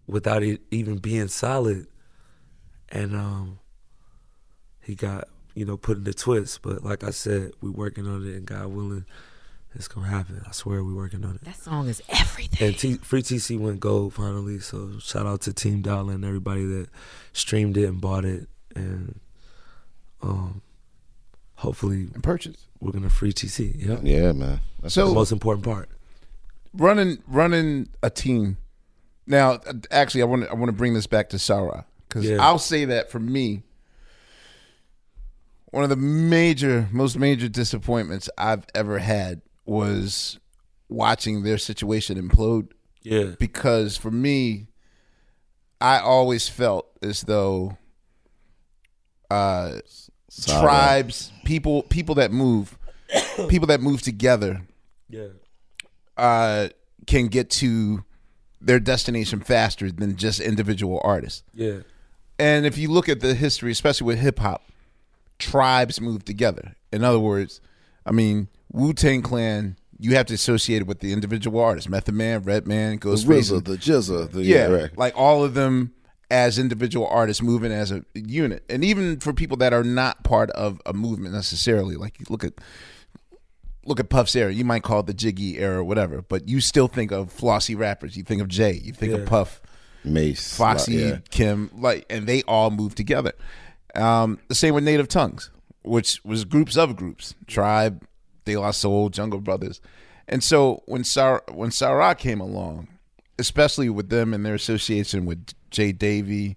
without it even being solid. And um, he got you know put in the twist, but like I said, we working on it, and God willing, it's gonna happen. I swear, we working on it. That song is everything. And T- Free TC went gold finally. So shout out to Team Dollar and everybody that streamed it and bought it. And um, hopefully purchase. We're gonna free TC. Yep. Yeah, man. That's So- the most important part. running running a team. Now, actually, I want to I want to bring this back to Sa-Ra because Yeah. I'll say that for me, one of the major, most major disappointments I've ever had was watching their situation implode. Yeah. because for me, I always felt as though uh, tribes, people, people that move, [COUGHS] people that move together Yeah. uh, can get to their destination faster than just individual artists. Yeah. And if you look at the history, especially with hip hop, tribes move together. In other words, I mean, Wu Tang Clan, you have to associate it with the individual artists Method Man, Redman, Ghostface. RZA, the GZA, the- yeah, yeah, right. like all of them as individual artists moving as a unit. And even for people that are not part of a movement necessarily, like you look at look at Puff's era, you might call it the Jiggy era or whatever, but you still think of flossy rappers. You think of Jay, you think Yeah. of Puff, Mase, Foxy, yeah. Kim, like, and they all move together. Um, the same with Native Tongues, which was groups of groups, Tribe, De La Soul, Jungle Brothers, and so when Sa-Ra when Sa-Ra came along, especially with them and their association with Jay Davy,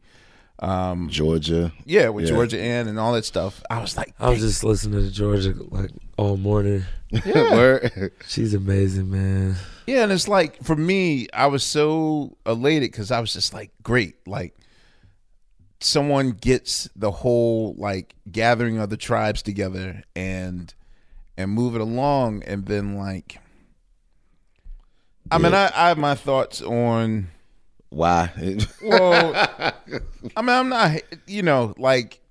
um, Georgia, yeah, with Yeah. Georgia Anne and all that stuff, I was like, I was just listening to Georgia like all morning. [LAUGHS] Yeah. She's amazing, man. Yeah, and it's like for me, I was so elated because I was just like, great, like someone gets the whole like gathering of the tribes together and and move it along and then like I mean I, I have my thoughts on Why? [LAUGHS] well I mean I'm not you know like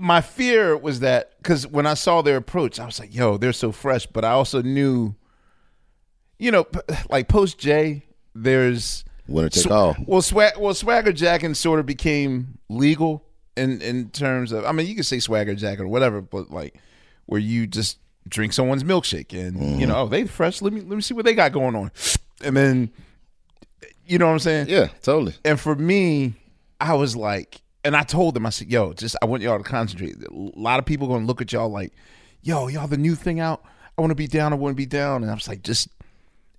my fear was that because when I saw their approach, I was like, "Yo, they're so fresh," but I also knew, you know, like post J, there's Winner take all. Well, swag, well, swagger jacking sort of became legal in in terms of. I mean, you can say swagger jacking or whatever, but like where you just drink someone's milkshake and Mm-hmm. you know, oh, they fresh. Let me let me see what they got going on, and then you know what I'm saying? Yeah, totally. And for me, I was like, and I told them, I said, yo, just I want y'all to concentrate. A lot of people gonna look at y'all like, yo, y'all the new thing out. I want to be down. I want to be down. And I was like, just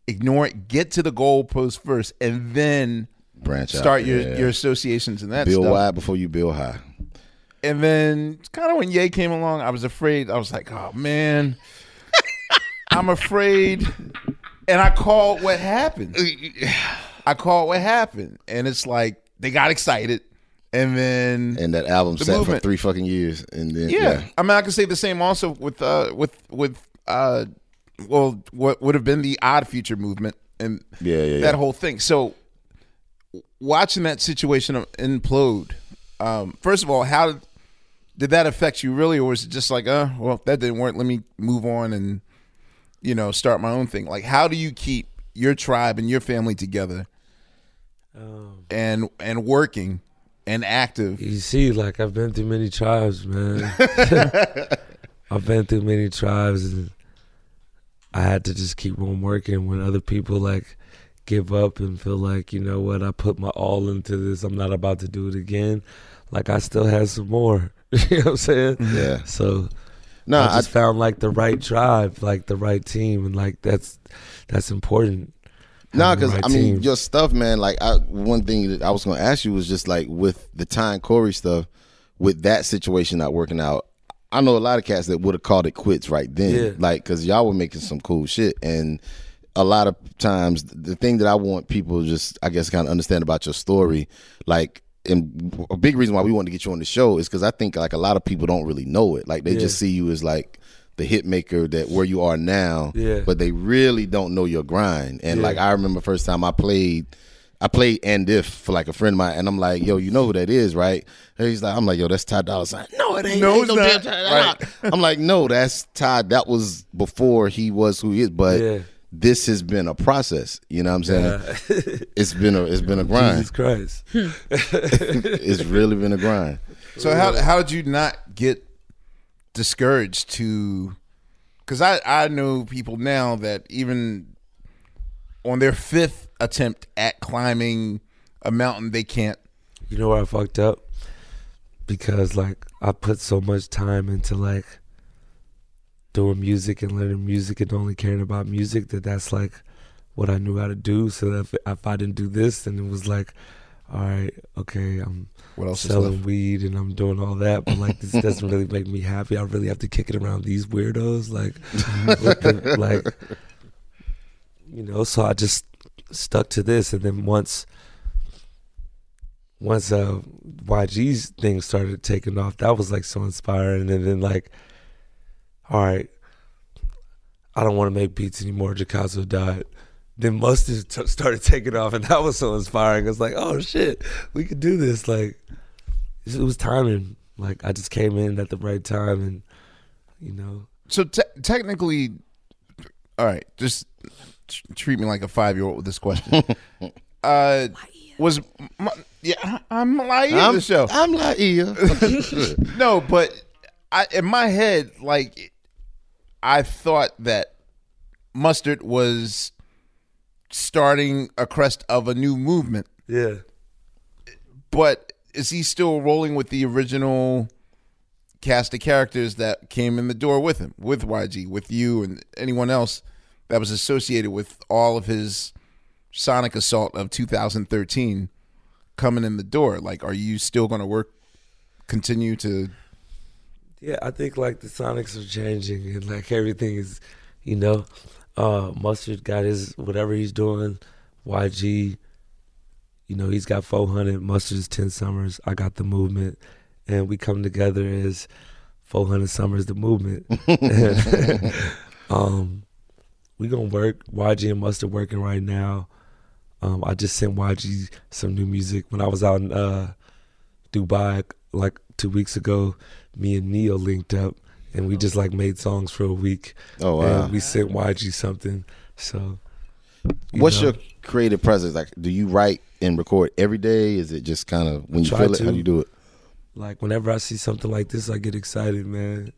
ignore it. Get to the goalpost first, and then Branch out, Start your yeah. your associations and that build stuff. wide before you build high. And then kind of when Ye came along, I was afraid. I was like, oh man, [LAUGHS] I'm afraid. And I called what happened. I called what happened, and it's like they got excited, and then And that album sat movement. for three fucking years, and then Yeah. yeah, I mean, I can say the same also with uh with with uh well what would have been the Odd Future movement and Yeah, yeah, yeah. that whole thing. So watching that situation implode, um, first of all, how did, did that affect you really, or was it just like, uh, well, that didn't work. Let me move on and you know start my own thing. Like, how do you keep your tribe and your family together Um, and and working and active? You see, like I've been through many tribes, man. [LAUGHS] I've been through many tribes, and I had to just keep on working. When other people like give up and feel like, you know what, I put my all into this. I'm not about to do it again. Like I still had some more. [LAUGHS] you know what I'm saying? Yeah. So. No, I just I- found like the right tribe, like the right team, and like that's that's important. No, having because right I mean team. your stuff, man. Like I, one thing that I was going to ask you was just like with the Ty and Corey stuff, with that situation not working out. I know a lot of cats that would have called it quits right then, Yeah. like because y'all were making some cool shit, and a lot of times the thing that I want people just, I guess, kind of understand about your story, like. And a big reason why we wanted to get you on the show is because I think like a lot of people don't really know it. Like they Yeah. just see you as like the hit maker that where you are now, Yeah. but they really don't know your grind. And Yeah. like I remember first time I played, I played and if for like a friend of mine, and I'm like, yo, you know who that is, right? And he's like, I'm like, yo, that's Ty Dolla Sign. No, it ain't. No, ain't it's no not. Dolla I'm like, no, that's Ty. That was before he was who he is. But Yeah. This has been a process. You know what I'm saying? it's been a it's been a [LAUGHS] grind. Jesus Christ. Hmm. [LAUGHS] it's really been a grind. So how how did you not get discouraged to? Because I I know people now that even on their fifth attempt at climbing a mountain, they can't. You know where I fucked up? Because like I put so much time into like doing music and learning music and only caring about music that that's like what I knew how to do. So if, if I didn't do this, then it was like, all right, okay, I'm What else selling weed and I'm doing all that, but like this [LAUGHS] doesn't really make me happy. I really have to kick it around these weirdos, like, [LAUGHS] the- like, you know. So I just stuck to this, and then once once uh YG's thing started taking off, that was like so inspiring. And then like, all right, I don't want to make beats anymore. Jakazo died. Then Mustard t- started taking off, and [LAUGHS] that was so inspiring. It's like, oh shit, we could do this. Like, it was timing. Like, I just came in at the right time, and you know, So te- technically, all right, just t- treat me like a five year old with this question. [LAUGHS] uh, was my, yeah, I- I'm Laiya I'm- the show. I'm Laiya. [LAUGHS] no, but I in my head, like I thought that mustard was starting a crest of a new movement. Yeah. But is he still rolling with the original cast of characters that came in the door with him, with YG, with you, and anyone else that was associated with all of his Sonic Assault of 2013 coming in the door? Like, are you still going to work, continue to? Yeah, I think like the Sonics are changing and like everything is, you know, uh Mustard got his whatever he's doing, YG, you know, he's got 400, Mustard's 10 Summers, I got the movement, and we come together as 400 Summers, the movement. [LAUGHS] [LAUGHS] um, we gonna work. YG and Mustard working right now. Um, I just sent YG some new music when I was out in uh, Dubai like two weeks ago. Me and Neo linked up, and we just like made songs for a week. Oh, wow. And we sent YG something. So, you What's know. your creative presence? like? Do you write and record every day? Is it just kind of when you Try feel it? to. How do you do it? Like whenever I see something like this, I get excited, man.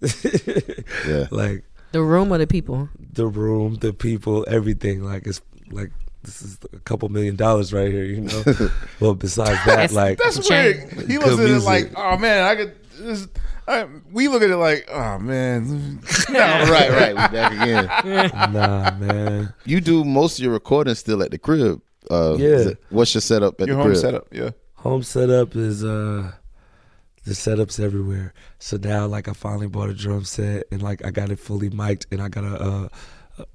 Yeah. [LAUGHS] Like The room or the people? the room, the people, everything. Like it's like this is a couple million dollars right here, you know. [LAUGHS] well, besides that, like That's weird. He good looks at it like, oh man, I could. This, I, we look at it like, oh man, [LAUGHS] no, right, right. We back again. nah, man. You do most of your recording still at the crib. Uh, Yeah. it- What's your setup at Your the home crib? setup, yeah. Home setup is uh the setups everywhere. So now like I finally bought a drum set and like I got it fully mic'd and I got a uh,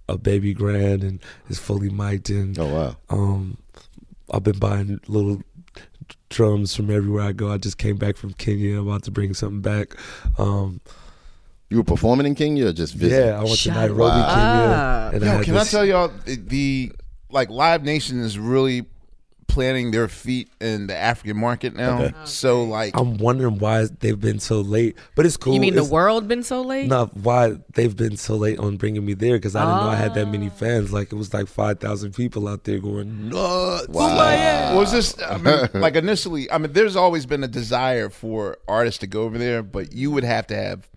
a baby grand and it's fully mic'd and oh wow. Um I've been buying little drums from everywhere I go. I just came back from Kenya. I'm about to bring something back. Um You were performing in Kenya or just visiting? Yeah, I went to Nairobi, Kenya. And Yo, had can I tell y'all the, the like Live Nation is really planting their feet in the African market now. Okay. Oh, so like, I'm wondering why they've been so late, but it's cool. You mean the world been so late? No, why they've been so late on bringing me there because I didn't know I had that many oh. fans. Like it was like five thousand people out there going nuts. Was this I mean, [LAUGHS] like initially? I mean, there's always been a desire for artists to go over there, but you would have to have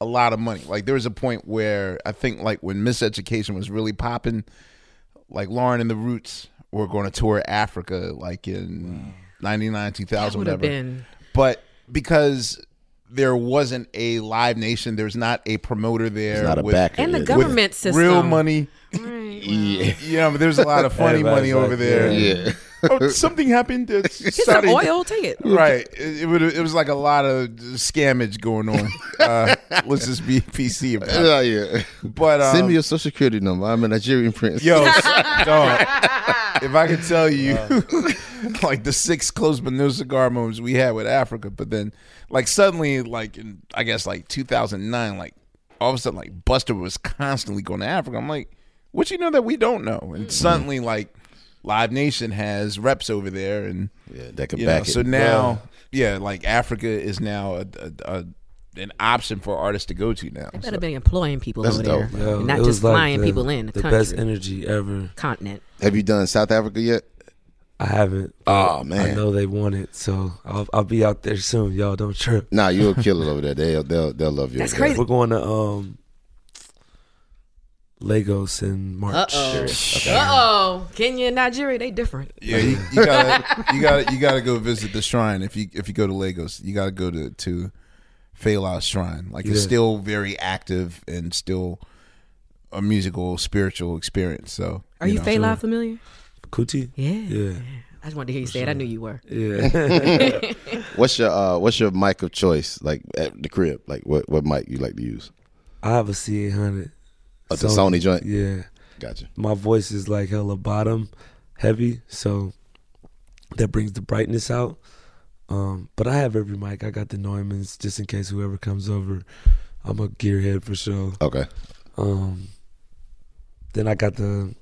a lot of money. Like there was a point where I think like when Miseducation was really popping, like Lauren and the Roots were going to tour Africa like in '99, 2000, That would've whatever. been- But because there wasn't a live nation, there's not a promoter there, not a with, backer, And the with government system. real system. money. [LAUGHS] Yeah. Yeah, but there's a lot of funny Everybody's money like, over there. Yeah. Oh, something happened. That's Get some oil, take it. Right. It, it, would, it was like a lot of scammage going on. Uh, [LAUGHS] let's just be PC about Yeah, it. yeah. But um, Send me your social security number. I'm a Nigerian prince. Yo, [LAUGHS] dog, if I could tell you, [LAUGHS] like the six close but no cigar moments we had with Africa, but then, like suddenly, like in I guess like 2009, like all of a sudden, like Buster was constantly going to Africa. I'm like, what you know that we don't know? And suddenly, like Live Nation has reps over there, and Yeah, that could you know, it. so now, yeah, like Africa is now a, a, a an option for artists to go to now. They So- better be employing people That's over dope. there, Yo, and not it was just like flying the- people in the, the country, best energy ever. continent. Have you done South Africa yet? I haven't. Oh, man. I know they want it, so I'll, I'll be out there soon. Y'all don't trip. Nah, you'll kill it over there. They'll they'll they'll love you. That's over there. crazy. We're going to um Lagos in March. Uh oh. Uh oh. Kenya and Nigeria, they different. Yeah, you, you gotta [LAUGHS] you gotta you gotta go visit the shrine if you if you go to Lagos. You gotta go to to Fela's shrine. Like it's still very active and still a musical spiritual experience. So Are you, know. Fela familiar? Kuti? Yeah. Yeah. I just wanted to hear you say it. I knew you were. Yeah. [LAUGHS] What's your uh what's your mic of choice like at the crib? Like what what mic you like to use? I have a C eight hundred. Oh, the Sony joint? Yeah. Gotcha. My voice is like hella bottom heavy, so that brings the brightness out. Um, but I have every mic. I got the Neumanns just in case whoever comes over. I'm a gearhead for sure. Okay. Um, then I got the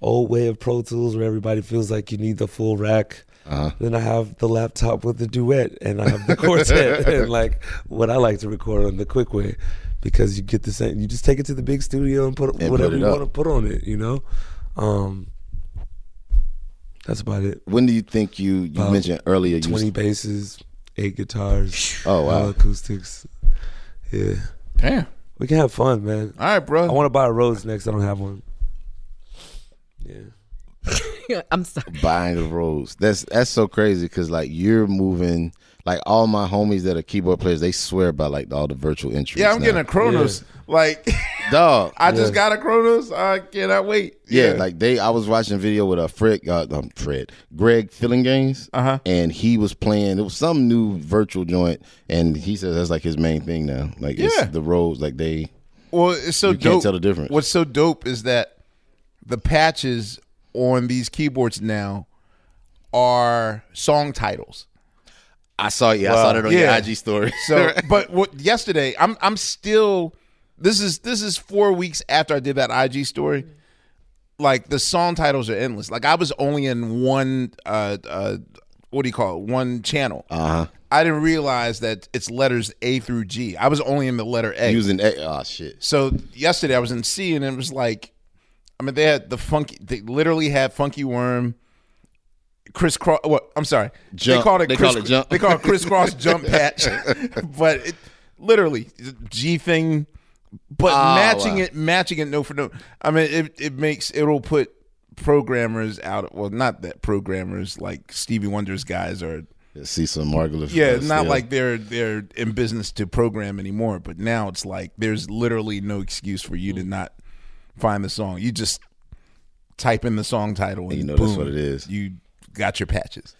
old way of Pro Tools where everybody feels like you need the full rack. Uh-huh. Then I have the laptop with the duet, and I have the quartet, [LAUGHS] [LAUGHS] and like what I like to record on the quick way, because you get the same. You just take it to the big studio and put And whatever put you want to put on it. You know, um, that's about it. When do you think you you About mentioned earlier you twenty basses, eight guitars, Oh, wow. all acoustics. Yeah, Damn. we can have fun, man. All right, bro. I want to buy a Rhodes next. I don't have one. [LAUGHS] Yeah. I'm sorry. buying the Rhodes. That's that's so crazy because like you're moving. Like all my homies that are keyboard players, they swear by like all the virtual entries. Yeah, I'm now. getting a Kronos. Like [LAUGHS] dog. I just got a Kronos. I cannot wait. Yeah, like they. I was watching a video with a Fred, uh, um, Fred, Greg Phillinganes, uh-huh. and he was playing. It was some new virtual joint, and he says that's like his main thing now. Like Yeah. it's the Rhodes, like they. Well, it's so you dope. can't tell the difference. What's so dope is that the patches on these keyboards now are song titles. I saw yeah, I saw that on your IG story. so, [LAUGHS] but what yesterday? I'm I'm still. This is this is four weeks after I did that IG story. Like the song titles are endless. Like I was only in one. uh uh What do you call it? One channel. Uh huh. I didn't realize that it's letters A through G. I was only in the letter A. Using A. Oh shit. So yesterday I was in C and it was like, I mean, they had the funky. They literally had Funky Worm, crisscross. What? I'm sorry. Jump. They called it. They call it jump. They call it crisscross [LAUGHS] jump patch, [LAUGHS] but it literally G thing. But Oh, matching wow. it, matching it, no for no. I mean, it it makes it'll put programmers out. Well, not that programmers like Stevie Wonder's guys are. See some Margulis. Yeah, uh, it's not still. like they're they're in business to program anymore. But now it's like there's literally no excuse for you to Mm. not find the song. You just type in the song title, and you know boom, that's what it is. You got your patches.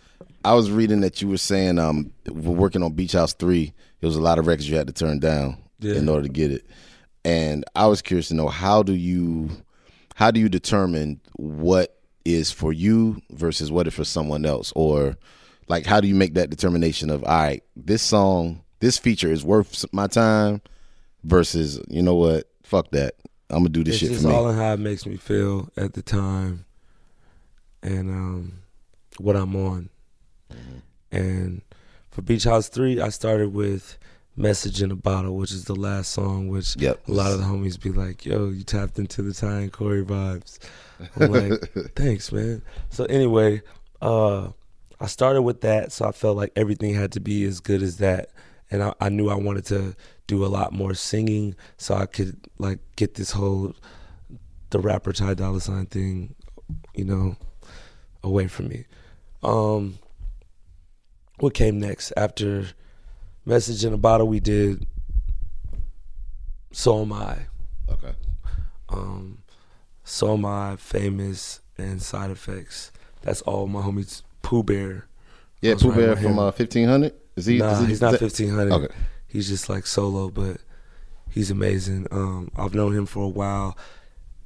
I was reading that you were saying um we're working on Beach House three. There was a lot of records you had to turn down Yeah. in order to get it, and I was curious to know how do you how do you determine what is for you versus what is for someone else, or like how do you make that determination of all right, this song, this feature is worth my time versus you know what, fuck that, I'm gonna do this it's shit me. all in how it makes me feel at the time, and um, what I'm on. And for Beach House Three, I started with "Message in a Bottle," which is the last song. Which Yep. a lot of the homies be like, "Yo, you tapped into the Ty and Corey vibes." I'm like, [LAUGHS] "Thanks, man." So anyway, uh, I started with that, so I felt like everything had to be as good as that, and I, I knew I wanted to do a lot more singing, so I could like get this whole the rapper Ty Dolla Sign thing, you know, away from me. Um, what came next after Message in a Bottle? We did So Am I. Okay. Um, So Am I, Famous, and Side Effects. That's all my homies. Poo Bear. Yeah, Poo Bear from uh, fifteen hundred. Is he? Nah, is he he's not fifteen hundred. Okay. He's just like solo, but he's amazing. Um, I've known him for a while.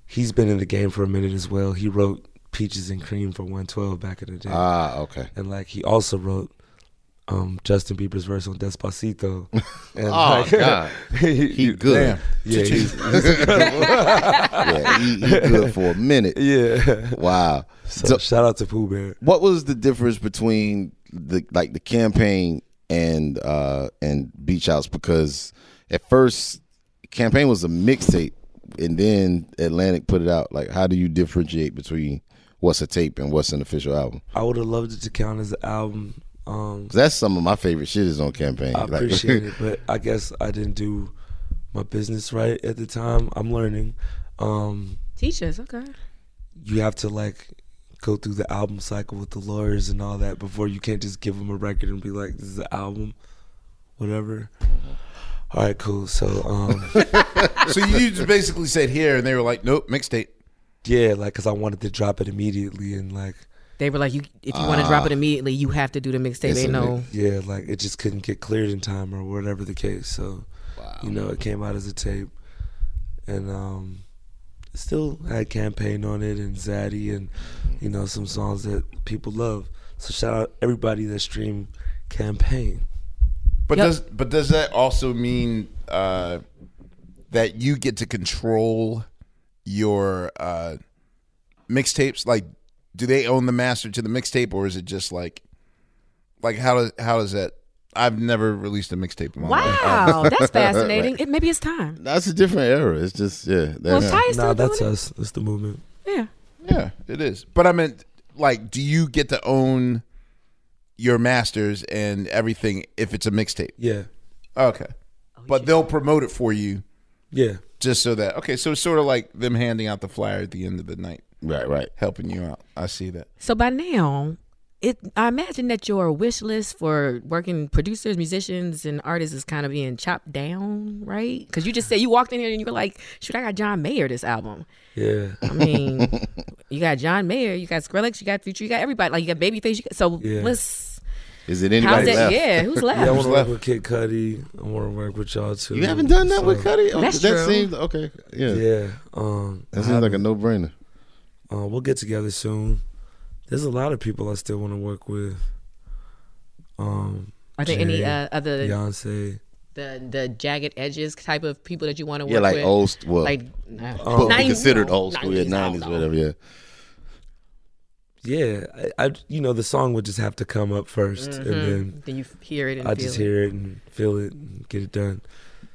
He's been in the game for a minute as well. He wrote Peaches and Cream for 112 back in the day. Ah, okay. And like he also wrote um, Justin Bieber's verse on Despacito. [LAUGHS] And Oh, like, [LAUGHS] God. He good. Yeah, he's, he's [LAUGHS] incredible. Yeah, he- he good for a minute. Yeah. Wow. So, shout out to Poo Bear. What was the difference between the like the campaign and uh and Beach House? Because at first campaign was a mixtape and then Atlantic put it out. Like how do you differentiate between what's a tape and what's an official album? I would have loved it to count as an album. Um, 'Cause that's some of my favorite shit is on campaign. I Like- appreciate it, [LAUGHS] but I guess I didn't do my business right at the time. I'm learning. Um, Teach us, okay. you have to like go through the album cycle with the lawyers and all that before you can't just give them a record and be like, "This is an album," whatever. All right, cool. So, um, [LAUGHS] so you just basically said here, and they were like, "Nope, mixtape." Yeah, like because I wanted to drop it immediately and like. They were like, you if you want to drop it immediately, you have to do the mixtape. They know. Yeah, like it just couldn't get cleared in time or whatever the case. So, you know, it came out as a tape, and um, still had campaign on it and Zaddy and you know some songs that people love. So shout out everybody that streamed campaign. But does but does that also mean uh, that you get to control your uh, mixtapes? Like, do they own the master to the mixtape, or is it just like, like how does how does that? I've never released a mixtape. in my life. Wow, [LAUGHS] that's fascinating. It, maybe it's time. That's a different era. It's just yeah. Well, that's- Ty is Nah, that's doing it. us. That's the movement. Yeah. Yeah, it is. But I meant, like, do you get to own your masters and everything if it's a mixtape? Yeah. Okay. but they'll promote it for you. Yeah. Just so that okay, so it's sort of like them handing out the flyer at the end of the night. Right, right. Helping you out. I see that. So by now, it I imagine that your wish list for working producers, musicians, and artists is kind of being chopped down, right? Because you just said you walked in here and you were like, "Shoot, I got John Mayer this album." Yeah. I mean, [LAUGHS] you got John Mayer, you got Skrillex, you got Future, you got everybody. Like you got Babyface. You got, so Yeah. let's. Is it How's anybody that? left? Yeah, who's left? Yeah, I want Who's to work with Kid Cudi. I want to work with y'all too. You haven't done that with So- Cudi? Oh, That's that true. seems okay. Yeah. Yeah. Um, That seems like a no brainer. Uh, we'll get together soon. There's a lot of people I still want to work with. Um, Are there any uh, other Beyonce? the the jagged edges type of people that you want to work with? Yeah, like with? old, well, like what we 90s, considered old school, yeah, 90s, I don't nineties, know. whatever. Yeah, Yeah, I, I you know the song would just have to come up 1st Mhm. and then Then you hear it and I feel just it. hear it and feel it and get it done.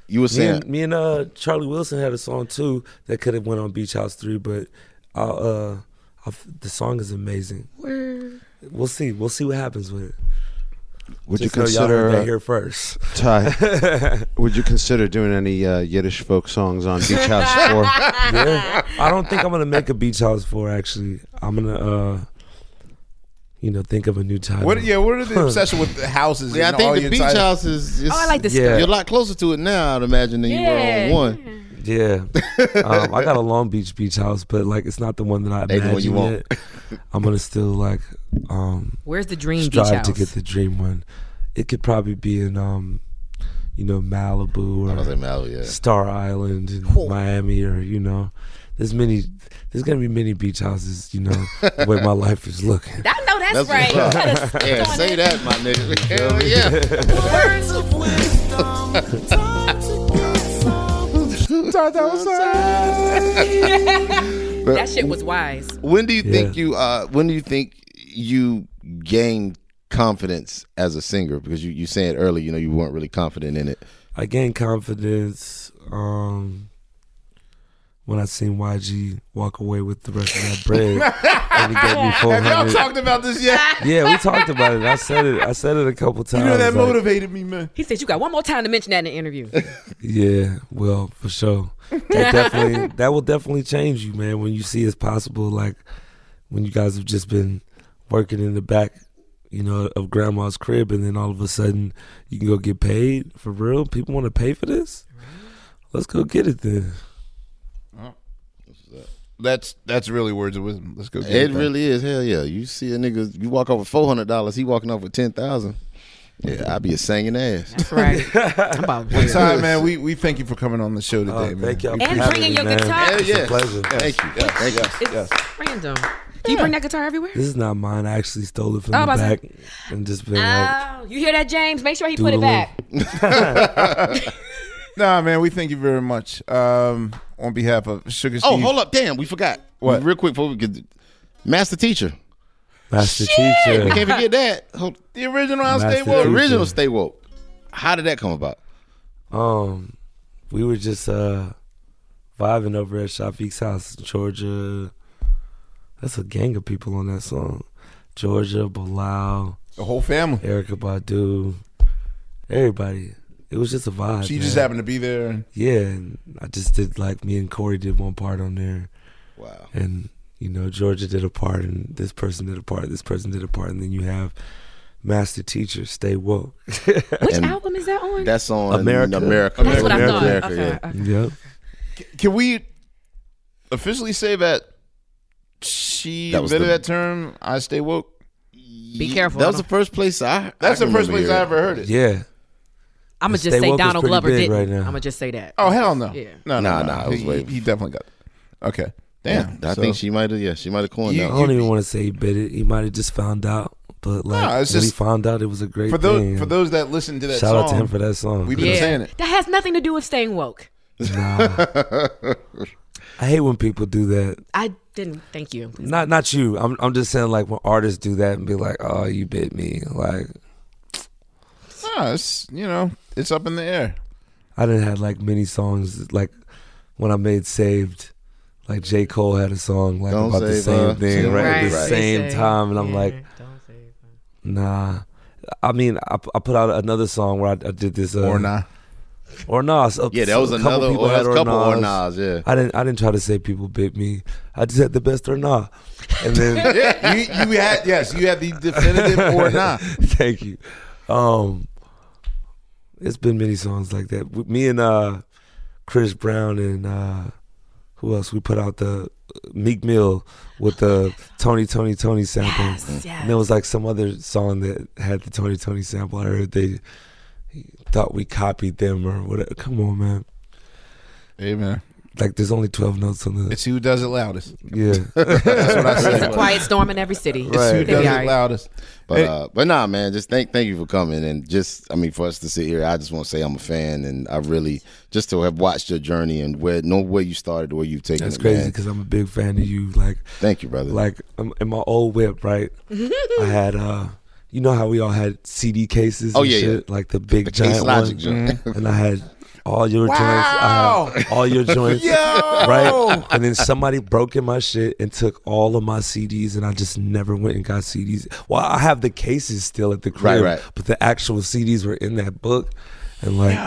You were me saying- and, me and uh Charlie Wilson had a song too that could have went on Beach House Three, but I'll, uh I'll, the song is amazing. Word. We'll see. We'll see what happens with it. Would you Just y'all consider heard that uh, here first? Ty, [LAUGHS] would you consider doing any uh, Yiddish folk songs on Beach House Four? [LAUGHS] yeah, I don't think I'm gonna make a Beach House Four. Actually, I'm gonna uh, you know, think of a new title. What? Yeah, what are the obsession with the houses? yeah. I think all the beach titles? house is. is Oh, I like this Yeah. You're a lot closer to it now, I'd imagine, than you were on one. Yeah, [LAUGHS] um, I got a Long Beach beach house, but like it's not the one that I Ain't the one you want. yet. I'm gonna still like um, Where's the dream beach strive to house? get the dream one. It could probably be in um, you know, Malibu or Malibu, yeah. Star Island in Miami, or you know, there's many. There's gonna be many beach houses. You know, the way my life is looking. [LAUGHS] I know that's, That's right. what's You up. gotta [LAUGHS] stick Yeah, say it. that, my nigga. Hell yeah. Words of [LAUGHS] that shit was wise. When do you think you? uh When do you think you gained confidence as a singer? Because you you saying earlier, you know, you weren't really confident in it. I gained confidence um, when I seen YG walk away with the rest of that bread, and he gave me four [LAUGHS] Have y'all talked about this yet? Yeah, we talked about it. I said it. I said it a couple times. You times. know that like, motivated me, man. He said you got one more time to mention that in the interview. [LAUGHS] Yeah, well, for sure. That definitely [LAUGHS] that will definitely change you, man, when you see it's possible like when you guys have just been working in the back, you know, of grandma's crib and then all of a sudden you can go get paid for real. People want to pay for this? Let's go get it then. That's that's really words of wisdom. Let's go. Get It then. really is. Hell yeah. You see a nigga, you walk off with four hundred dollars. He walking off with ten thousand. Yeah, I'd be a singing ass. That's right. [LAUGHS] I'm about One time, man. We we thank you for coming on the show today, Oh, man. thank y'all And for bringing me, your man. guitar. Hell It's yeah. a pleasure. Thank you. Yeah, thank you. It's random. Do you bring that guitar everywhere? This is not mine. I actually stole it from Oh, the back and just been oh, like Oh, you hear that, James? Make sure he put it back. [LAUGHS] [LAUGHS] Nah, man. We thank you very much. Um, on behalf of Sugar Steve. Oh, hold up. Damn, we forgot. What? Real quick before we get Master Teacher. Master We Teacher. can't forget that. Hold- The original I Stay Woke. Original Stay Woke. How did that come about? Um, we were just uh vibing over at Shafiq's house, Georgia. That's a gang of people on that song. Georgia, Bilal, The whole family. Erykah Badu, everybody. It was just a vibe. So you just happened to be there. And, Yeah, and I just did like me and Corey did one part on there, Wow. and you know Georgia did a part, and this person did a part, this person did a part, and then you have Master Teacher, Stay Woke. [LAUGHS] Which And album is that on? That's on America. America. That's what I America, thought. America, Okay, yeah. okay. yep. can we officially say that she That was invented the- that term? I stay woke. Be careful. That was the first place I. That's I the first remember place I ever heard it. Yeah. I'm gonna just say Woke Donald Glover didn't. right now. I'm gonna just say that. Oh hell no. Yeah. No, no, Nah, no. nah, it was he, way- he definitely got. Okay. Damn. I So- think she might have. Yeah, she might have coined You- I that. don't even want to say he bit it. He might have just found out. But like No, it's when he just- found out, it was a great for those thing. for those that listen to that Shout song. out to him for that song. We've been Yeah. saying it. That has nothing to do with staying woke. [LAUGHS] Nah. I hate when people do that. I didn't. Thank you. Not not you. I'm I'm just saying like when artists do that and be like, "Oh, you bit me." Like Nah, it's you know it's up in the air. I didn't have like many songs like when I made Saved. Like J Cole had a song like Don't about the same her. thing right, at the Right. same Say, time, and I'm yeah, like, don't say nah. I mean, I, I put out another song where I, I did this. Uh, or nah. Or nah. so- Yeah, that was a couple another- people or had that's a couple or or nahs. nahs, yeah. I didn't. I didn't try to say people bit me. I just had the best or nah, and then [LAUGHS] yeah, you you had yes, you had the definitive or not. [LAUGHS] Thank you. Um, it's been many songs like that. Me and uh, Chris Brown and uh, who else? We put out the Meek Mill with the Tony Tony Tony sample. Yes, And there was like some other song that had the Tony Tony sample. I heard they thought we copied them or whatever. Come on, man. Hey man, like there's only 12 notes on the. It's who does it loudest. Yeah. [LAUGHS] That's what I It's a said. quiet storm in every city. It's who does it loudest. But Hey, uh, but nah, man, just thank thank you for coming and just I mean for us to sit here, I just want to say I'm a fan and I really just to have watched your journey and where know where you started, where you've taken That's it, crazy because I'm a big fan of you. Like, thank you, brother. Like um, in my old whip, right? [LAUGHS] I had, uh you know how we all had CD cases. Oh, and yeah, shit? yeah. like the big The Case giant Logic one. joint. Mhm. and I had all your Wow. joints. I had all your joints, [LAUGHS] Yo. right? And then somebody broke in my shit and took all of my CDs, and I just never went and got CDs. Well, I have the cases still at the crib, Right, right. but the actual CDs were in that book. And like,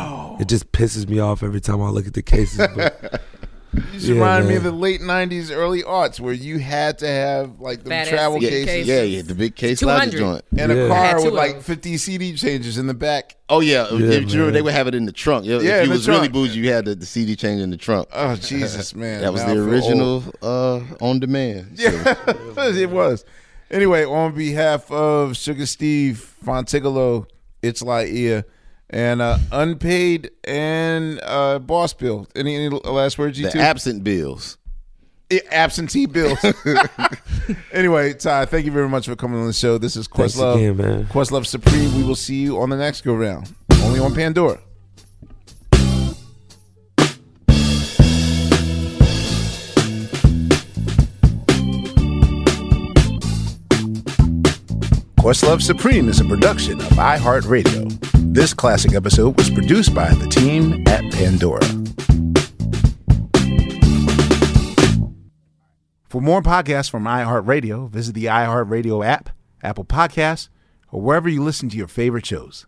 it just pisses me off every time I look at the cases. But [LAUGHS] You Yeah, remind me of the late '90s, early aughts, where you had to have like the Fat-ass travel CD cases. cases. Yeah, yeah, the big case logic 200. joint. and Yeah. a I had car with like 50 CD changes in the back. Oh yeah, if you remember, they would have it in the trunk. Yeah, Yeah, if in you the was really trunk. bougie, you had the, the CD change in the trunk. Oh Jesus, [LAUGHS] man! that was Now the original uh, on demand. So, Yeah, [LAUGHS] it was. Anyway, on behalf of Sugar Steve Phontigallo, it's like ear, and uh, unpaid and uh, boss bill. Any, any last words, you the two? absent bills. Absentee bills. [LAUGHS] anyway, Ty, thank you very much for coming on the show. This is Thanks Questlove. again, man. Questlove Supreme. We will see you on the next go round. Only on Pandora. Questlove Supreme is a production of iHeartRadio. This classic episode was produced by the team at Pandora. For more podcasts from iHeartRadio, visit the iHeartRadio app, Apple Podcasts, or wherever you listen to your favorite shows.